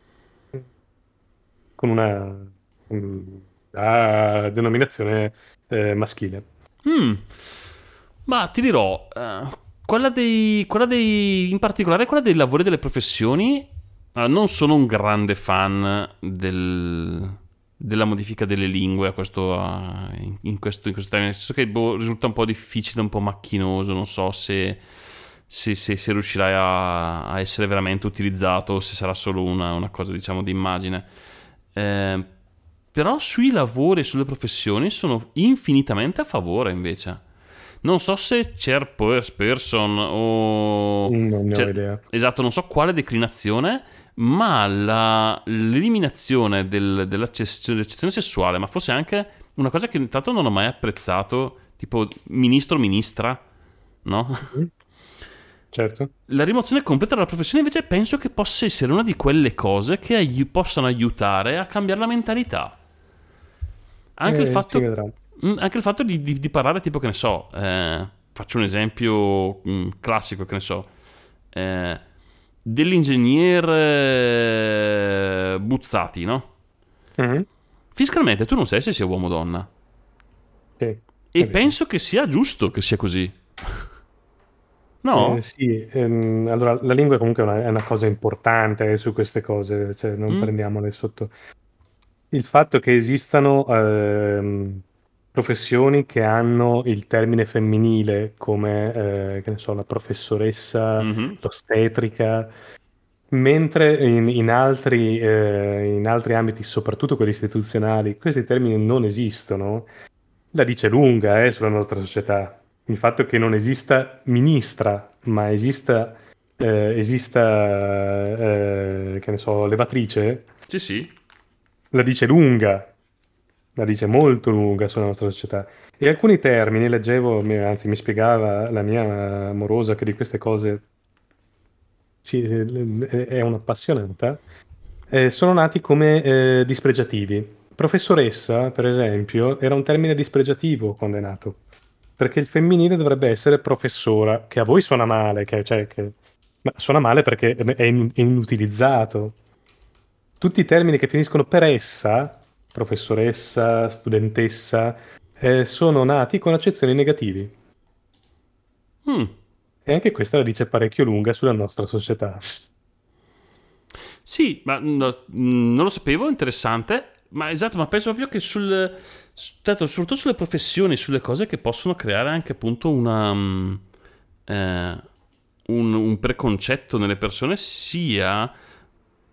con una ah, denominazione eh, maschile. Mm. Ma ti dirò, eh, quella dei, quella dei, in particolare quella dei lavori delle professioni, eh, non sono un grande fan del- della modifica delle lingue questo, in, in questo, in questo termine, nel senso che boh, risulta un po' difficile, un po' macchinoso, non so se, se, se- se riuscirai a, a essere veramente utilizzato o se sarà solo una, una cosa, diciamo, di immagine. Eh, però sui lavori e sulle professioni sono infinitamente a favore invece. Non so se chairperson o... Non ne ho cioè, idea. Esatto, non so quale declinazione, ma la- l'eliminazione del- dell'eccezione sessuale, ma forse anche una cosa che intanto non ho mai apprezzato, tipo ministro-ministra, no? Certo. La rimozione completa della professione invece penso che possa essere una di quelle cose che ai- possano aiutare a cambiare la mentalità. Anche Eh, il fatto. Mm, Anche il fatto di, di- di parlare tipo che ne so, eh, faccio un esempio mm, classico che ne so, eh, dell'ingegner eh, Buzzati, no? Mhm. Fiscalmente tu non sai se sia uomo o donna Sì. e penso che sia giusto che sia così. No? Eh, sì, ehm, allora la lingua comunque è una, è una cosa importante su queste cose, cioè non Mm. prendiamole sotto. Il fatto che esistano ehm, professioni che hanno il termine femminile come, eh, che ne so, la professoressa, Mhm. l'ostetrica, mentre in, in altri, eh, in altri ambiti, soprattutto quelli istituzionali, questi termini non esistono, la dice lunga eh, sulla nostra società. Il fatto che non esista ministra, ma esista, eh, esista eh, che ne so, levatrice, Sì, sì. la dice lunga, la dice molto lunga sulla nostra società. E alcuni termini, leggevo, anzi mi spiegava la mia amorosa che di queste cose sì, è è un'appassionata, eh, sono nati come eh, dispregiativi. Professoressa, per esempio, era un termine dispregiativo quando è nato, perché il femminile dovrebbe essere professora, che a voi suona male, che- cioè, che- ma suona male perché è in- è inutilizzato. Tutti i termini che finiscono per essa, professoressa, studentessa, eh, sono nati con accezioni negativi. Mm. E anche questa la dice parecchio lunga sulla nostra società. Sì, ma no, mm, non lo sapevo, interessante. Ma esatto, ma penso proprio che sul, tanto, soprattutto sulle professioni, sulle cose che possono creare anche appunto una, mm, eh, un, un preconcetto nelle persone sia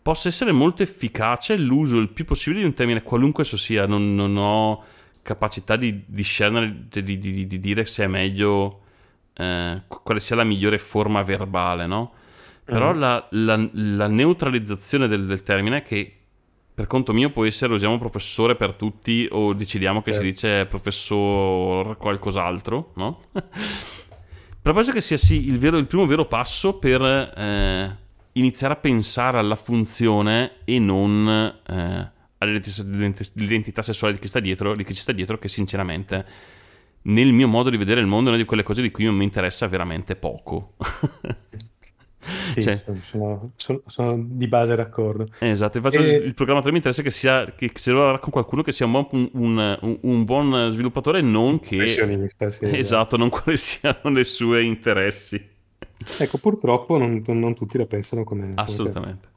possa essere molto efficace l'uso il più possibile di un termine qualunque esso sia. Non, non ho capacità di discernere, di, di- di- di dire se è meglio eh, quale sia la migliore forma verbale, no? Però la, la- la neutralizzazione del, del termine che per conto mio può essere usiamo professore per tutti o decidiamo che si Certo. dice professor qualcos'altro, no? Però penso che sia sì il, vero- il primo vero passo per eh, iniziare a pensare alla funzione e non eh, all'identità all'identità sessuale di chi sta dietro, di chi ci sta dietro, che sinceramente nel mio modo di vedere il mondo è una di quelle cose di cui mi interessa veramente poco. (laughs) Sì, Cioè- sono, sono- sono- di base d'accordo. Esatto, infatti E- il, programmatore mi interessa che sia che, che se con qualcuno che sia un buon, un, un- un- buon sviluppatore, non che sì. esatto, non quali (laughs) siano i suoi interessi. Ecco, purtroppo non, non tutti la pensano come, come te. Assolutamente.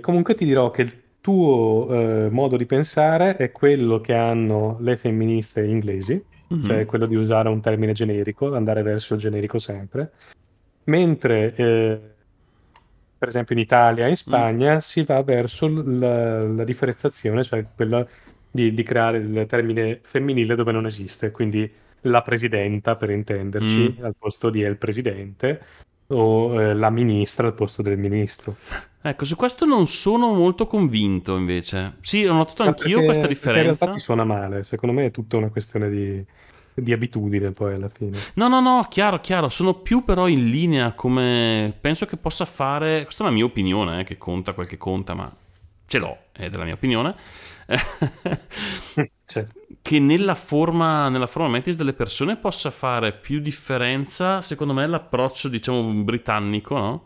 Comunque ti dirò che il tuo eh, modo di pensare è quello che hanno le femministe inglesi, Mhm. cioè quello di usare un termine generico, andare verso il generico sempre, mentre eh, per esempio in Italia e in Spagna si va verso la, la differenziazione, cioè quella di, di creare il termine femminile dove non esiste, quindi la presidenta per intenderci al posto di il presidente o eh, la ministra al posto del ministro. Ecco, su questo non sono molto convinto invece. Sì, ho notato anch'io perché- questa perché In realtà differenza. ti suona male, secondo me è tutta una questione di, di abitudine poi alla fine. No, no, no, chiaro, chiaro, sono più però in linea come penso che possa fare, questa è una mia opinione, eh, che conta quel che conta, ma ce l'ho, è della mia opinione, (laughs) Cioè, che nella forma, nella forma mentis delle persone possa fare più differenza, secondo me, l'approccio, diciamo, britannico, no?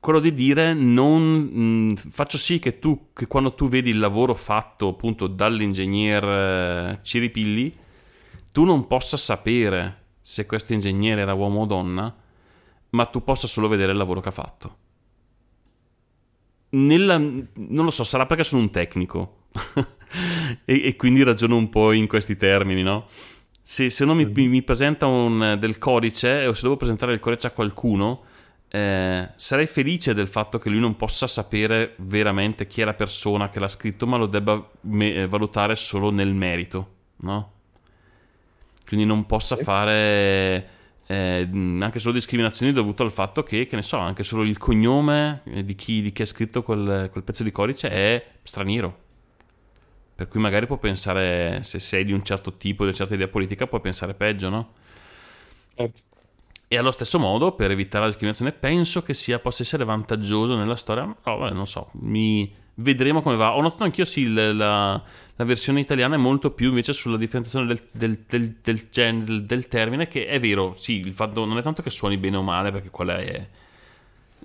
Quello di dire non mh, faccio sì che tu, che quando tu vedi il lavoro fatto appunto dall'ingegner eh, Ciripilli, tu non possa sapere se questo ingegnere era uomo o donna, ma tu possa solo vedere il lavoro che ha fatto. Nella- non lo so, sarà perché sono un tecnico (laughs) e, e quindi ragiono un po' in questi termini, no? Se, se uno mi, mi- presenta un, del codice o se devo presentare il codice a qualcuno, eh, sarei felice del fatto che lui non possa sapere veramente chi è la persona che l'ha scritto, ma lo debba me- eh, valutare solo nel merito, no? Quindi non possa fare eh, anche solo discriminazioni dovute al fatto che, che ne so, anche solo il cognome eh, di chi, di chi ha scritto quel, quel pezzo di codice è straniero. Per cui magari può pensare, se sei di un certo tipo, di una certa idea politica, puoi pensare peggio, no? certo. E allo stesso modo, per evitare la discriminazione, penso che sia, possa essere vantaggioso nella storia. Però, vabbè, non so, mi... vedremo come va. Ho notato anch'io, sì, la, la versione italiana è molto più invece sulla differenziazione del, del, del, del gen- del- del termine, che è vero, sì, il fatto non è tanto che suoni bene o male, perché quella è...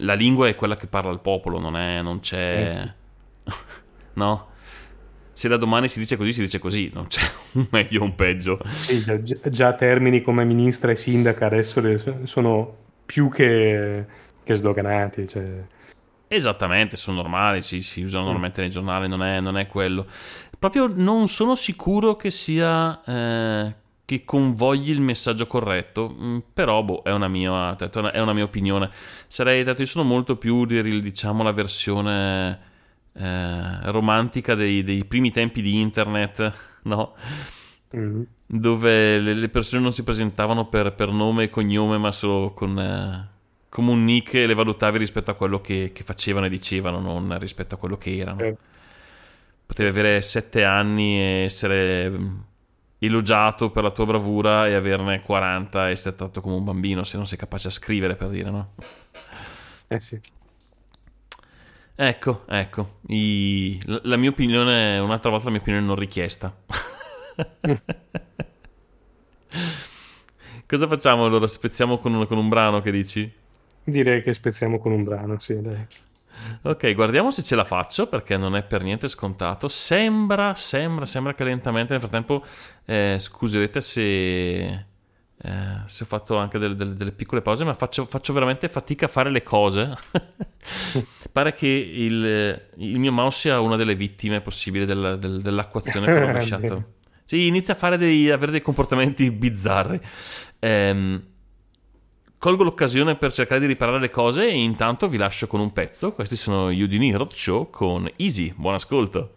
La lingua è quella che parla il popolo, non, è, non c'è... (laughs) no? Se da domani si dice così, si dice così, non c'è un meglio o un peggio. Sì, già, già termini come ministra e sindaca adesso sono più che, che sdoganati. Cioè, Esattamente, sono normali, sì, si usano normalmente nei giornali, non è, non è quello. Proprio non sono sicuro che sia eh, che convogli il messaggio corretto, mm, però boh, è una mia, è una mia opinione. Sarei detto, io sono molto più, di- diciamo, la versione eh, romantica dei, dei primi tempi di internet, (laughs) no? mm, dove le, le persone non si presentavano per, per nome e cognome, ma solo con, eh, come un nick e le valutavi rispetto a quello che, che facevano e dicevano, non rispetto a quello che erano. certo. Potevi avere sette anni e essere mm, elogiato per la tua bravura e averne 40 e essere trattato come un bambino se non sei capace a scrivere, per dire, no? Eh sì. Ecco, ecco, i- la, la mia opinione, un'altra volta la mia opinione non richiesta. (laughs) Cosa facciamo allora? Spezziamo con un, con un brano che dici? Direi che spezziamo con un brano, sì, dai. Ok, guardiamo se ce la faccio perché non è per niente scontato. Sembra, sembra, sembra che lentamente nel frattempo, eh, scuserete se, eh, se ho fatto anche delle, delle- delle piccole pause, ma faccio, faccio veramente fatica a fare le cose. (laughs) Pare che il, il mio mouse sia una delle vittime possibili della- del- dell'acquazione che ho (laughs) lasciato. Sì, inizia a fare dei, avere dei comportamenti bizzarri. Ehm, colgo l'occasione per cercare di riparare le cose e intanto vi lascio con un pezzo. Questi sono Udini Road Show con Easy. Buon ascolto.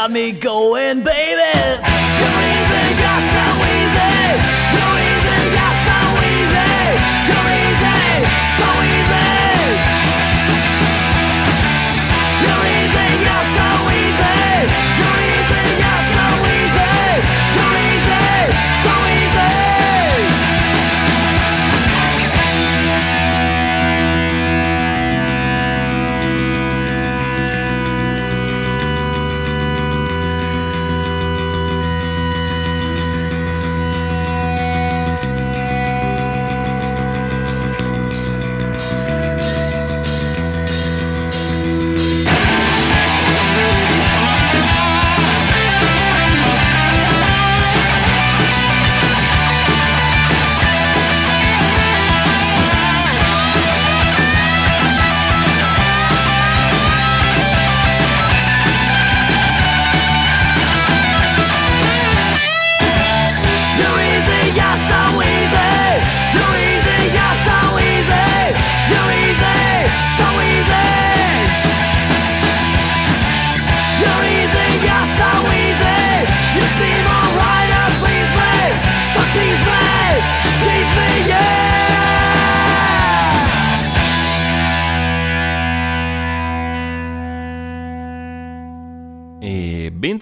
got me going, baby.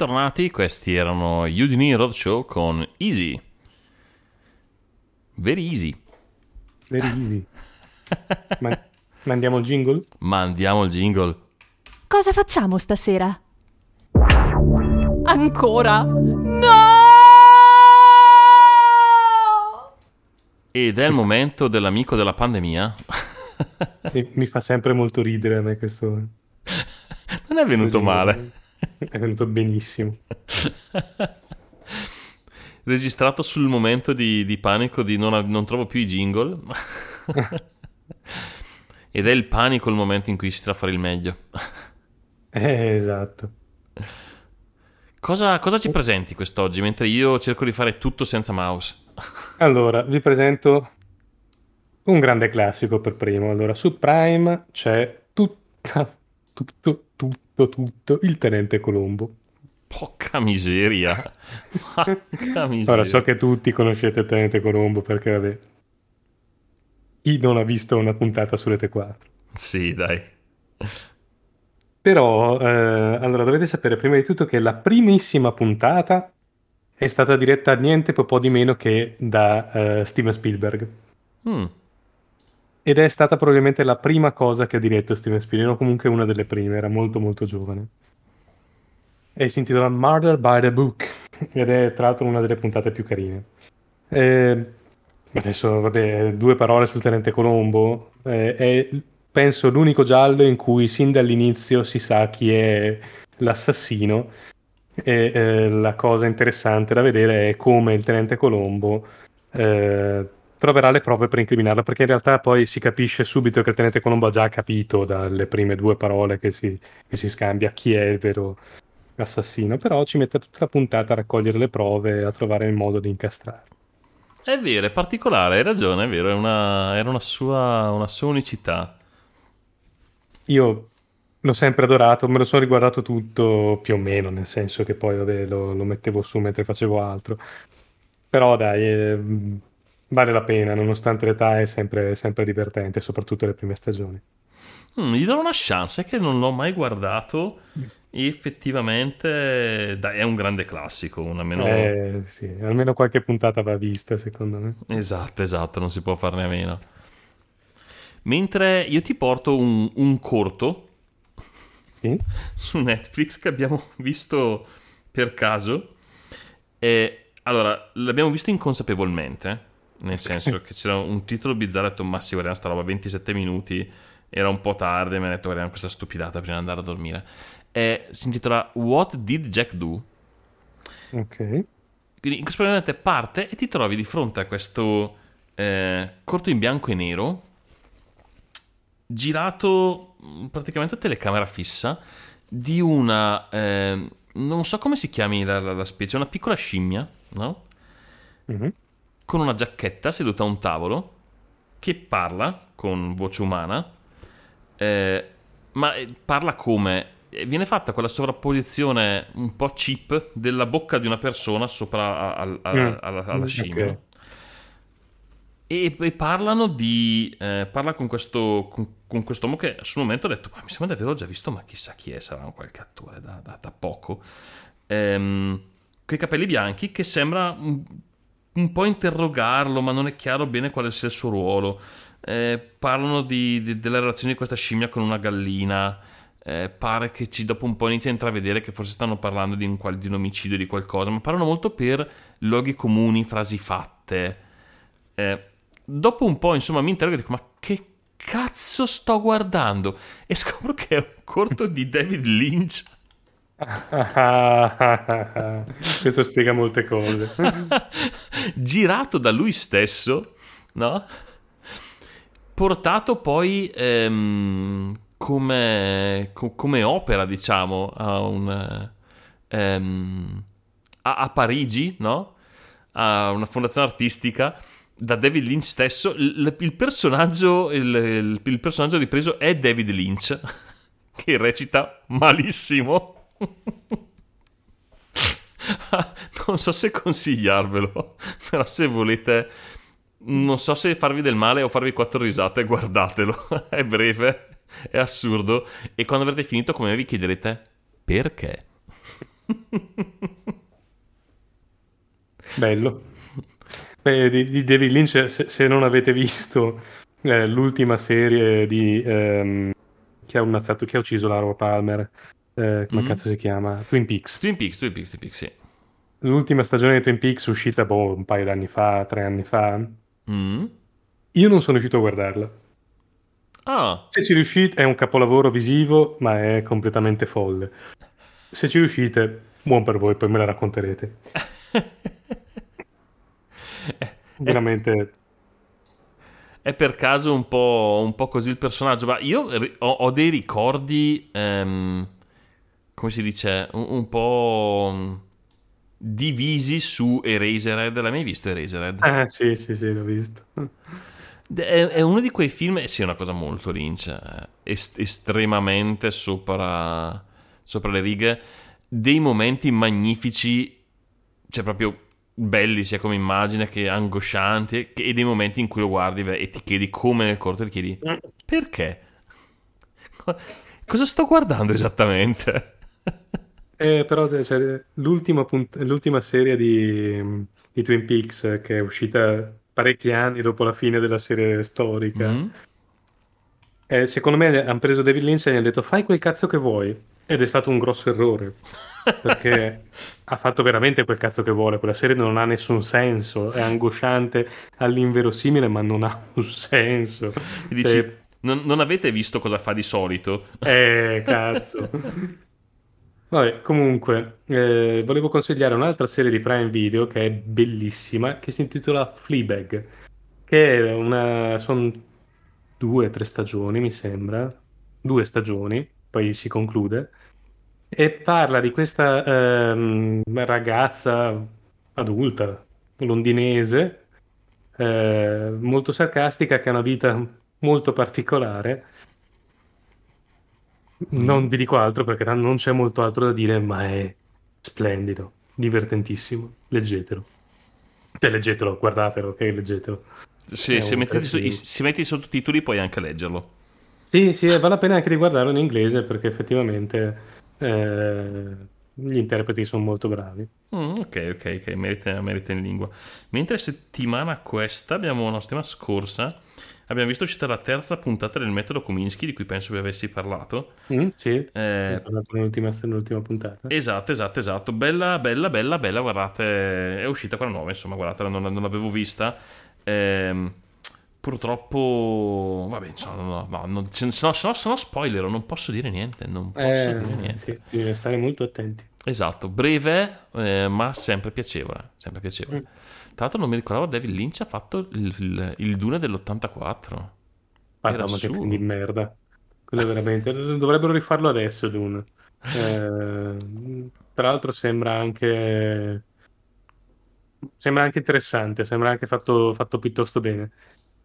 Bentornati, questi erano Udini Road Show con Easy. Very easy. Very easy. (laughs) Ma- mandiamo il jingle? Mandiamo il jingle. Cosa facciamo stasera? Ancora? No! Ed è il momento dell'amico della pandemia. Mi fa sempre molto ridere a me questo. (laughs) Non è venuto male. È venuto benissimo. (laughs) Registrato sul momento di, di panico di non, non trovo più i jingle. (laughs) Ed è il panico il momento in cui si tratta a fare il meglio. (laughs) Eh, esatto. Cosa, cosa ci presenti quest'oggi mentre io cerco di fare tutto senza mouse? Allora, vi presento un grande classico per primo. Allora, su Prime c'è tutta, tutto, tutto il Tenente Colombo. Porca miseria. (laughs) Porca miseria. Ora so che tutti conoscete Tenente Colombo perché vabbè. Chi non ha visto una puntata su Rete 4? Sì, dai. Però, eh, allora dovete sapere prima di tutto che la primissima puntata è stata diretta niente po' po' di meno che da eh, Steven Spielberg. Mm. Ed è stata probabilmente la prima cosa che ha diretto Steven Spielberg, o comunque una delle prime, era molto molto giovane. E si intitola Murder by the Book, ed è tra l'altro una delle puntate più carine. Eh, adesso, vabbè, due parole sul Tenente Colombo. Eh, è, penso, l'unico giallo in cui sin dall'inizio si sa chi è l'assassino. E eh, la cosa interessante da vedere è come il Tenente Colombo eh, troverà le prove per incriminarlo, perché in realtà poi si capisce subito che il Tenente Colombo ha già capito dalle prime due parole che si, che si scambia chi è il vero assassino, però ci mette tutta la puntata a raccogliere le prove e a trovare il modo di incastrare. È vero, è particolare, hai ragione, è vero, è una, era una sua, una sua unicità. Io l'ho sempre adorato, me lo sono riguardato tutto più o meno, nel senso che poi vabbè, lo, lo mettevo su mentre facevo altro. Però dai, eh, vale la pena, nonostante l'età è sempre, sempre divertente, soprattutto le prime stagioni. Mm, gli do una chance, è che non l'ho mai guardato. E effettivamente dai, è un grande classico. Almeno... Eh, sì, almeno qualche puntata va vista, secondo me. Esatto, esatto, non si può farne a meno. Mentre io ti porto un, un corto Sì? (laughs) su Netflix che abbiamo visto per caso. E, allora, l'abbiamo visto inconsapevolmente, nel senso che c'era un titolo bizzarro, ho detto, ma sì, guardiamo sta roba, 27 minuti, era un po' tardi, mi ha detto, guardiamo questa stupidata prima di andare a dormire. E si intitola What Did Jack Do? Ok. Quindi inconsapevolmente parte e ti trovi di fronte a questo eh, corto in bianco e nero, girato mh, praticamente a telecamera fissa, di una... eh, non so come si chiami la, la- la specie, una piccola scimmia, no? Mhm. Con una giacchetta seduta a un tavolo, che parla con voce umana, eh, ma eh, parla come... eh, Viene fatta quella sovrapposizione un po' cheap della bocca di una persona sopra a- a- a- Mm. alla, alla Mm, scimmia. ok. E, e parlano di. eh, parla con questo con, con quest'uomo che sul momento ha detto: Ma mi sembra di averlo già visto, ma chissà chi è, sarà un qualche attore da, da- da poco. Ehm, con i capelli bianchi, che sembra un, po' interrogarlo, ma non è chiaro bene quale sia il suo ruolo. Eh, parlano di, di- della relazione di questa scimmia con una gallina. Eh, pare che ci, dopo un po' inizia a intravedere che forse stanno parlando di un, di un omicidio, di qualcosa, ma parlano molto per luoghi comuni, frasi fatte. Eh, dopo un po', insomma, mi interrogo e dico: Ma che cazzo sto guardando? E scopro che è un corto di David Lynch. (laughs) Questo spiega molte cose. (laughs) girato da lui stesso, no? Portato poi ehm, come, co- come opera, diciamo, a, un, ehm, a, a Parigi, no? A una fondazione artistica da David Lynch stesso. Il, il personaggio, il, il- personaggio ripreso è David Lynch, (laughs) che recita malissimo. (laughs) non so se consigliarvelo, però se volete, non so se farvi del male o farvi quattro risate, guardatelo. (laughs) è breve, è assurdo. E quando avrete finito, come me, vi chiederete perché. (laughs) Bello. Beh, di, di David Lynch, se, se non avete visto eh, l'ultima serie di ehm, chi ha ammazzato, chi ha ucciso Laura Palmer, eh, come Mhm. cazzo si chiama? Twin Peaks. Twin Peaks, Twin Peaks, Twin Peaks, sì. L'ultima stagione di Twin Peaks uscita boh, un paio d'anni fa, tre anni fa. Mm. Io non sono riuscito a guardarla. Ah, Se ci riuscite è un capolavoro visivo, ma è completamente folle. Se ci riuscite, buon per voi, poi me la racconterete. (laughs) Veramente è per caso un po', un po' così il personaggio, ma io ho, ho dei ricordi, ehm, come si dice, un, un po' mm, divisi su Eraserhead. L'hai mai visto Eraserhead? Eh, sì, sì, sì, l'ho visto. È, è uno di quei film, sì, è una cosa molto Lynch, eh, est- estremamente sopra, sopra le righe. dei momenti magnifici, cioè proprio belli sia come immagine che angoscianti, che- e dei momenti in cui lo guardi e ti chiedi come nel corto ti chiedi perché? Co- Cosa sto guardando esattamente? Eh, però cioè, l'ultima, punt- l'ultima serie di, di Twin Peaks che è uscita parecchi anni dopo la fine della serie storica, Mm? eh, secondo me hanno preso David Lynch e gli hanno detto fai quel cazzo che vuoi. Ed è stato un grosso errore. (laughs) Perché ha fatto veramente quel cazzo che vuole. Quella serie non ha nessun senso. È angosciante all'inverosimile, ma non ha (laughs) un senso. Dici, Cioè, non, non avete visto cosa fa di solito? eh, (laughs) cazzo. Vabbè, comunque, eh, volevo consigliare un'altra serie di Prime Video che è bellissima, che si intitola Fleabag, che è una... sono due o tre stagioni, mi sembra, due stagioni, poi si conclude, e parla di questa ehm, ragazza adulta, londinese, eh, molto sarcastica, che ha una vita molto particolare. Non vi dico altro perché non c'è molto altro da dire, ma è splendido, divertentissimo. Leggetelo. Cioè, leggetelo, guardatelo, ok? Leggetelo. Se, È se metti, film. se metti i sottotitoli puoi anche leggerlo. Sì, sì, vale la pena anche di guardarlo in inglese perché effettivamente eh, gli interpreti sono molto bravi. Mm, ok, ok, ok, merita, merita in lingua. Mentre settimana questa, abbiamo la settimana scorsa, abbiamo visto uscita la terza puntata del metodo Kominsky, di cui penso vi avessi parlato. Mm, sì, Eh, nell'ultima, nell'ultima puntata. Esatto, esatto, esatto. Bella, bella, bella, bella. Guardate, è uscita quella nuova, insomma, guardatela, non, non l'avevo vista. Ehm, purtroppo, vabbè, insomma, no, no, no, se no, se no spoiler, non posso dire niente, non posso Eh, dire niente. sì, bisogna stare molto attenti. Esatto, breve, eh, ma sempre piacevole, sempre piacevole. Tra l'altro non mi ricordavo, David Lynch ha fatto il, il, il Dune dell'84. Ah, Era no, ma che film di merda. Quello veramente... Dovrebbero rifarlo adesso, Dune. Eh, tra l'altro sembra anche... Sembra anche interessante, sembra anche fatto, fatto piuttosto bene.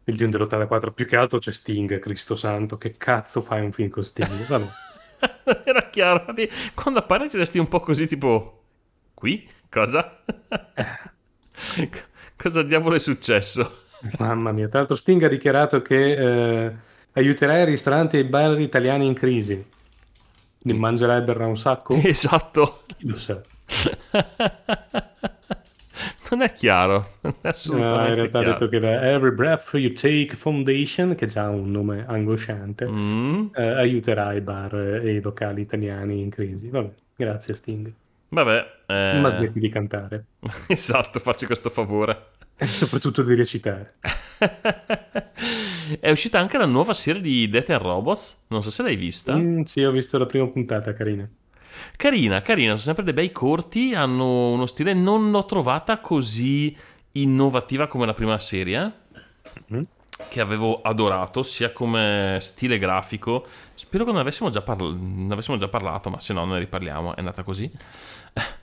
Il Dune dell'84, più che altro c'è Sting, Cristo santo. Che cazzo fai un film con Sting? Vabbè. (laughs) Era chiaro, quando appare ci resti un po' così tipo... Qui? Cosa? (laughs) Cosa diavolo è successo? Mamma mia, tra l'altro Sting ha dichiarato che eh, aiuterà i ristoranti e i bar italiani in crisi. Ne mangerebbero un sacco? (laughs) Esatto. Chi lo sa? (laughs) Non è chiaro, non è No, assolutamente in realtà ha chiaro. detto che la Every Breath You Take Foundation, che già ha un nome angosciante, Mm, eh, aiuterà i bar e i locali italiani in crisi. Vabbè, grazie Sting. Vabbè, eh, Ma smetti di cantare (laughs) esatto, facci questo favore. e soprattutto di recitare. (laughs) È uscita anche la nuova serie di Death and Robots, non so se l'hai vista. Mm, sì, ho visto la prima puntata, carina. Carina, carina, sono sempre dei bei corti, hanno uno stile, non l'ho trovata così innovativa come la prima serie, Mhm. che avevo adorato, sia come stile grafico. Spero che non avessimo già, parla- ne avessimo già parlato, ma se no ne riparliamo, è andata così. (laughs)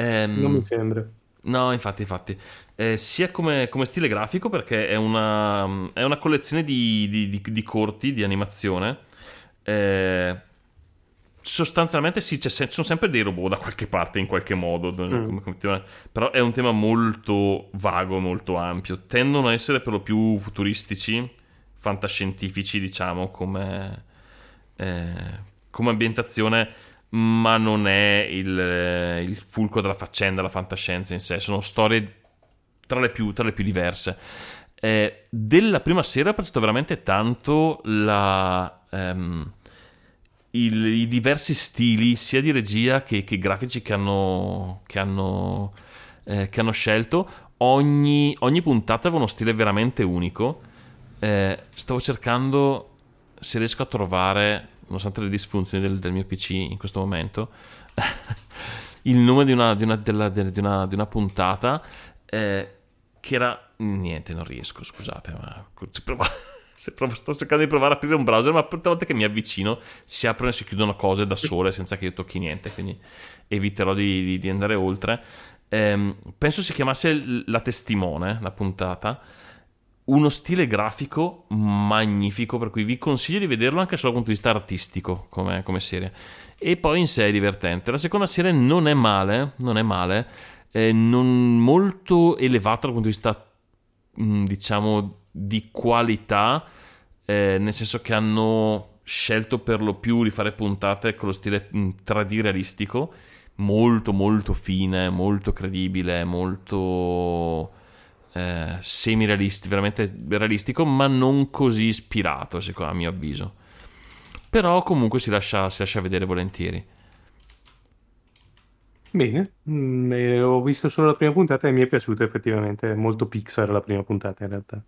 Ehm, Non mi sembra. No, infatti, infatti. Eh, sia come, come stile grafico, perché è una, è una collezione di, di- di- di corti, di animazione. Eh, sostanzialmente sì, se- ci sono sempre dei robot da qualche parte, in qualche modo. tema. però è un tema molto vago, molto ampio. Tendono a essere per lo più futuristici, fantascientifici, diciamo, come, eh, come ambientazione, ma non è il, eh, il fulcro della faccenda, la fantascienza in sé. Sono storie tra le più, tra le più diverse. Eh, della prima serie ho apprezzato veramente tanto la, ehm, il- i diversi stili, sia di regia che, che grafici che hanno, che hanno, eh, che hanno scelto. Ogni, ogni puntata aveva uno stile veramente unico. Eh, stavo cercando se riesco a trovare, nonostante le disfunzioni del, del mio PC in questo momento, (laughs) il nome di una, di una- della- de- di una- di una puntata eh, che era... Niente, non riesco, scusate, ma... se provo- (laughs) sto cercando di provare a aprire un browser, ma tutte le volte che mi avvicino si aprono e si chiudono cose da sole senza che io tocchi niente, quindi eviterò di, di- andare oltre. Ehm, penso si chiamasse La Testimone, la puntata. Uno stile grafico magnifico, per cui vi consiglio di vederlo anche solo dal punto di vista artistico come, come serie. E poi in sé è divertente. La seconda serie non è male, non è male, è non molto elevata dal punto di vista, mh, diciamo, di qualità, eh, nel senso che hanno scelto per lo più di fare puntate con lo stile mh, 3D realistico, molto molto fine, molto credibile, molto eh, semi-realistico, veramente realistico, ma non così ispirato, secondo a mio avviso. Però comunque si lascia, si lascia vedere volentieri. Bene, Mm, eh, ho visto solo la prima puntata e mi è piaciuta effettivamente, molto Pixar la prima puntata in realtà.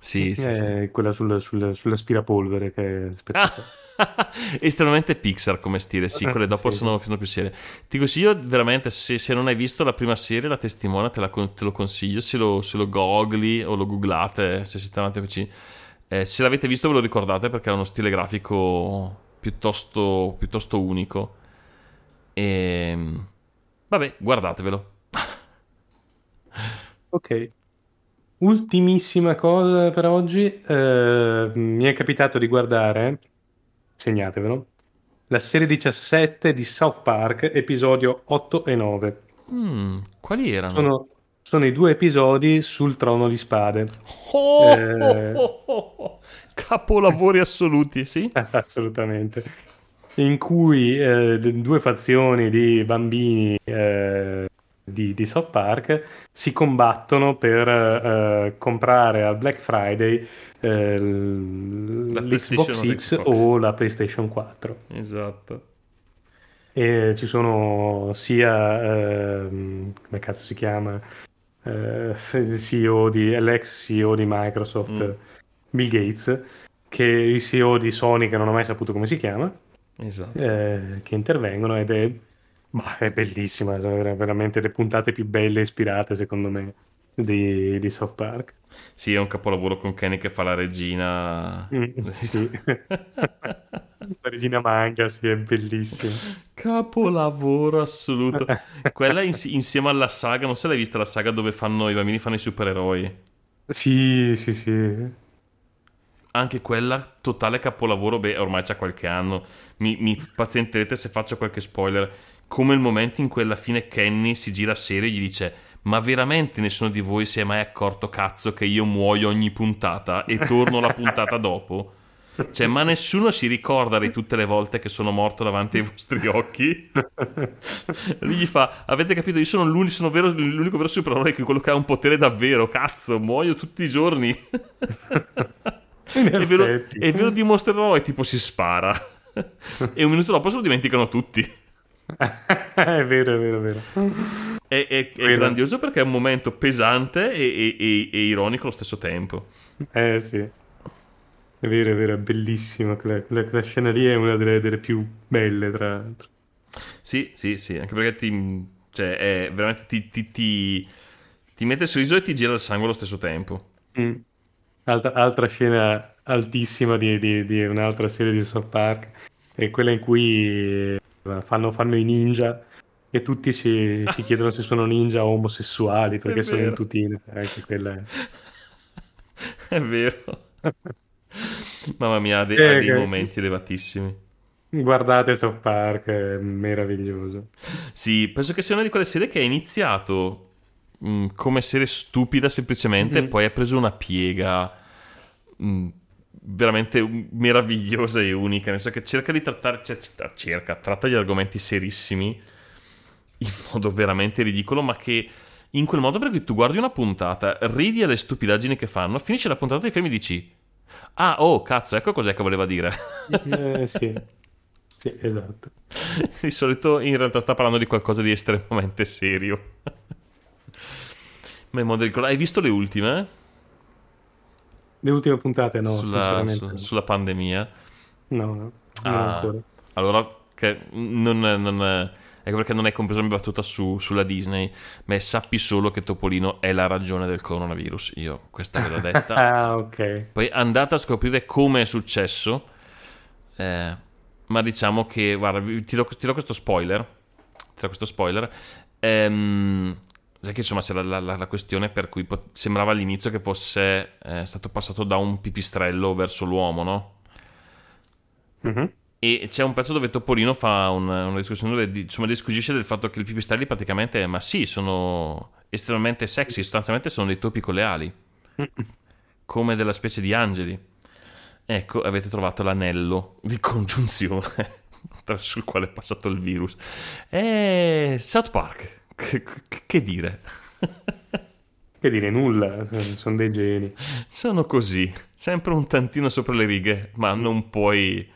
Sì, sì, sì. È quella sul, sul- sull'aspirapolvere che è spettacolare. (laughs) Estremamente Pixar come stile, sì, quelle dopo Sì, sono, sono più serie. Ti consiglio veramente, se, se non hai visto la prima serie, la testimone, te, la te lo consiglio, se lo, se lo googli o lo googlate, se siete avanti PC. Eh, se l'avete visto ve lo ricordate perché ha uno stile grafico piuttosto, piuttosto unico. E... Vabbè, guardatevelo. (laughs) Ok. Ultimissima cosa per oggi, eh, mi è capitato di guardare, segnatevelo, la serie 17 di South Park, episodio 8 e 9. Mm, quali erano? Sono, sono i due episodi sul trono di spade. Oh, Eh. (laughs) oh, oh, oh. Capolavori assoluti, sì? (laughs) Assolutamente. In cui eh, due fazioni di bambini eh, di, di South Park si combattono per eh, comprare al Black Friday eh, l'Xbox X o la PlayStation 4. Esatto. E ci sono sia, ehm, come cazzo si chiama, eh, (laughs) il CEO di, l'ex CEO di Microsoft, Mm. Bill Gates, che il CEO di Sony, che non ho mai saputo come si chiama, Esatto. eh, che intervengono ed è, bah, è bellissima, ver- veramente le puntate più belle ispirate secondo me di, di South Park. Sì, è un capolavoro con Kenny che fa la regina. Mm, sì. (laughs) La regina manga, sì, è bellissima. Capolavoro assoluto. (laughs) Quella ins- insieme alla saga, non so se l'hai vista la saga dove fanno, i bambini fanno i supereroi. Sì, sì, sì. Anche quella totale capolavoro, beh, ormai c'ha qualche anno. Mi, mi pazienterete se faccio qualche spoiler. Come il momento in cui alla fine Kenny si gira serio e gli dice: Ma veramente nessuno di voi si è mai accorto, cazzo, che io muoio ogni puntata e torno la puntata (laughs) dopo? Cioè, ma nessuno si ricorda di tutte le volte che sono morto davanti ai vostri occhi? Lui (laughs) gli fa: Avete capito? Io sono l'unico, sono vero- l'unico vero supereroe che è quello che ha un potere davvero. Cazzo, muoio tutti i giorni. (laughs) E, ve lo, e ve lo dimostrerò e tipo si spara. e un minuto dopo se lo dimenticano tutti. (laughs) è vero, è vero, è vero. È, è- è Vero. grandioso perché è un momento pesante e, e- e- ironico allo stesso tempo. Eh sì, è vero, è vero, è bellissima. Quella, quella- scena lì è una delle, delle più belle, tra l'altro. Sì, sì, sì, anche perché ti, cioè, è veramente ti, ti- ti- ti mette il sorriso e ti gira il sangue allo stesso tempo. Mm. Altra, altra scena altissima di, di- di un'altra serie di South Park è quella in cui fanno, fanno i ninja e tutti si, si chiedono se sono ninja o omosessuali (laughs) perché sono in tutine. Anche quella è... (laughs) È vero. (laughs) Mamma mia, ha dei, Eh, ha dei che- momenti elevatissimi. Guardate South Park, è meraviglioso. Sì, penso che sia una di quelle serie che ha iniziato mh, come serie stupida semplicemente e Mhm. poi ha preso una piega mh, veramente meravigliosa e unica, nel senso che cerca di trattare, cioè, cerca, tratta gli argomenti serissimi in (laughs) modo veramente ridicolo, ma che in quel modo per cui tu guardi una puntata, ridi alle stupidaggini che fanno, finisce la puntata e fermi e dici Ah, oh, cazzo, ecco cos'è che voleva dire. (laughs) Eh, sì. sì, esatto. (laughs) Di solito in realtà sta parlando di qualcosa di estremamente serio. Ma in modo di Hai visto le ultime? Le ultime puntate no, sulla, su- sulla pandemia? No, no, Ah, allora, che non, non- ecco perché non hai compreso la mia battuta su- sulla Disney. Ma sappi solo che Topolino è la ragione del coronavirus. Io questa ve l'ho (laughs) detta. Ah, ok. Poi andate a scoprire come è successo. Eh, ma diciamo che, guarda, ti do, ti do questo spoiler. Ti do questo spoiler. Ehm, sai che insomma c'era la, la- la questione per cui pot- sembrava all'inizio che fosse eh, stato passato da un pipistrello verso l'uomo, no? Mhm. E c'è un pezzo dove Topolino fa un- una discussione dove insomma, discutisce del fatto che i pipistrelli praticamente, ma sì, sono estremamente sexy, sostanzialmente sono dei topi con le ali, come della specie di angeli. Ecco, avete trovato l'anello di congiunzione (laughs) il quale è passato il virus. E South Park, che, che- dire? Che dire, nulla, sono dei geni. Sono così, sempre un tantino sopra le righe, ma non puoi...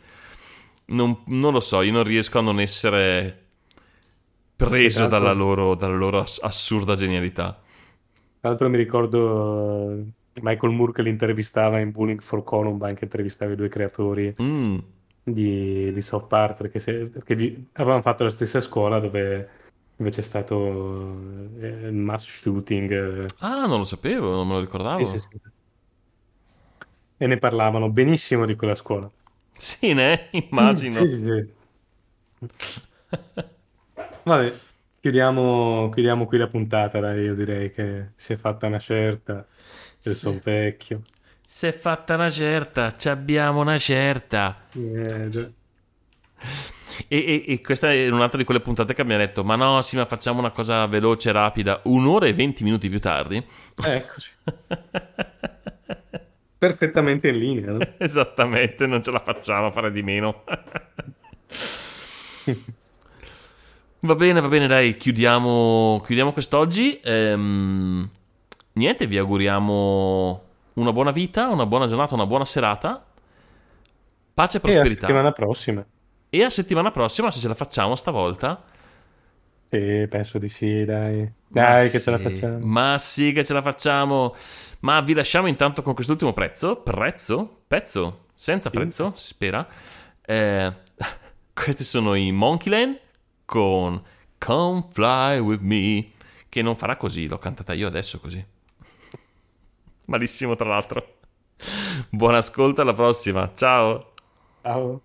Non, non lo so, io non riesco a non essere preso Esatto. dalla loro, dalla loro ass- assurda genialità. Tra l'altro mi ricordo eh, Michael Moore che li intervistava in Bullying for Columbine, che intervistava i due creatori Mm, di, di South Park, perché, se- perché gli- avevano fatto la stessa scuola dove invece è stato eh, il mass shooting. eh, Ah, non lo sapevo, non me lo ricordavo. sì, sì, sì. E ne parlavano benissimo di quella scuola. Sì, ne? (laughs) Immagino. Sì, sì, sì. Vabbè, chiudiamo, chiudiamo qui la puntata, dai, io direi che si è fatta una certa, io sono vecchio. Si è fatta una certa, ci abbiamo una certa. Eh, già. E, e- e questa è un'altra di quelle puntate che abbiamo detto, ma no, sì, ma facciamo una cosa veloce, rapida, un'ora e venti minuti più tardi. Eccoci. Perfettamente in linea, no? (laughs) Esattamente, non ce la facciamo a fare di meno. (laughs) va bene, va bene, dai, chiudiamo, chiudiamo quest'oggi. Ehm, niente, vi auguriamo una buona vita, una buona giornata, una buona serata. Pace e E la prosperità. settimana prossima. E a settimana prossima, se ce la facciamo stavolta. Sì, penso di sì, dai. Ma Dai, che ce la sì, facciamo. Ma sì, che ce la facciamo. Ma vi lasciamo intanto con quest'ultimo prezzo. Prezzo? Pezzo? Senza Sì. prezzo, si spera. Eh, (laughs) questi sono i Monkeyland con Come Fly With Me. Che non farà così, l'ho cantata io adesso così. (laughs) Malissimo, tra l'altro. Buon ascolto, alla prossima. Ciao. Ciao.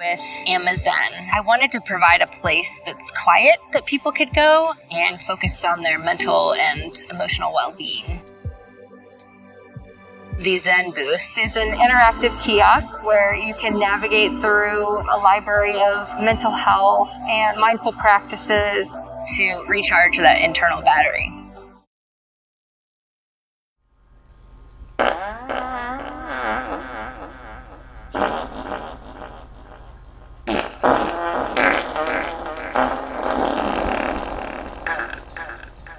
With Amazon. I wanted to provide a place that's quiet that people could go and focus on their mental and emotional well being. The Zen booth is an interactive kiosk where you can navigate through a library of mental health and mindful practices to recharge that internal battery.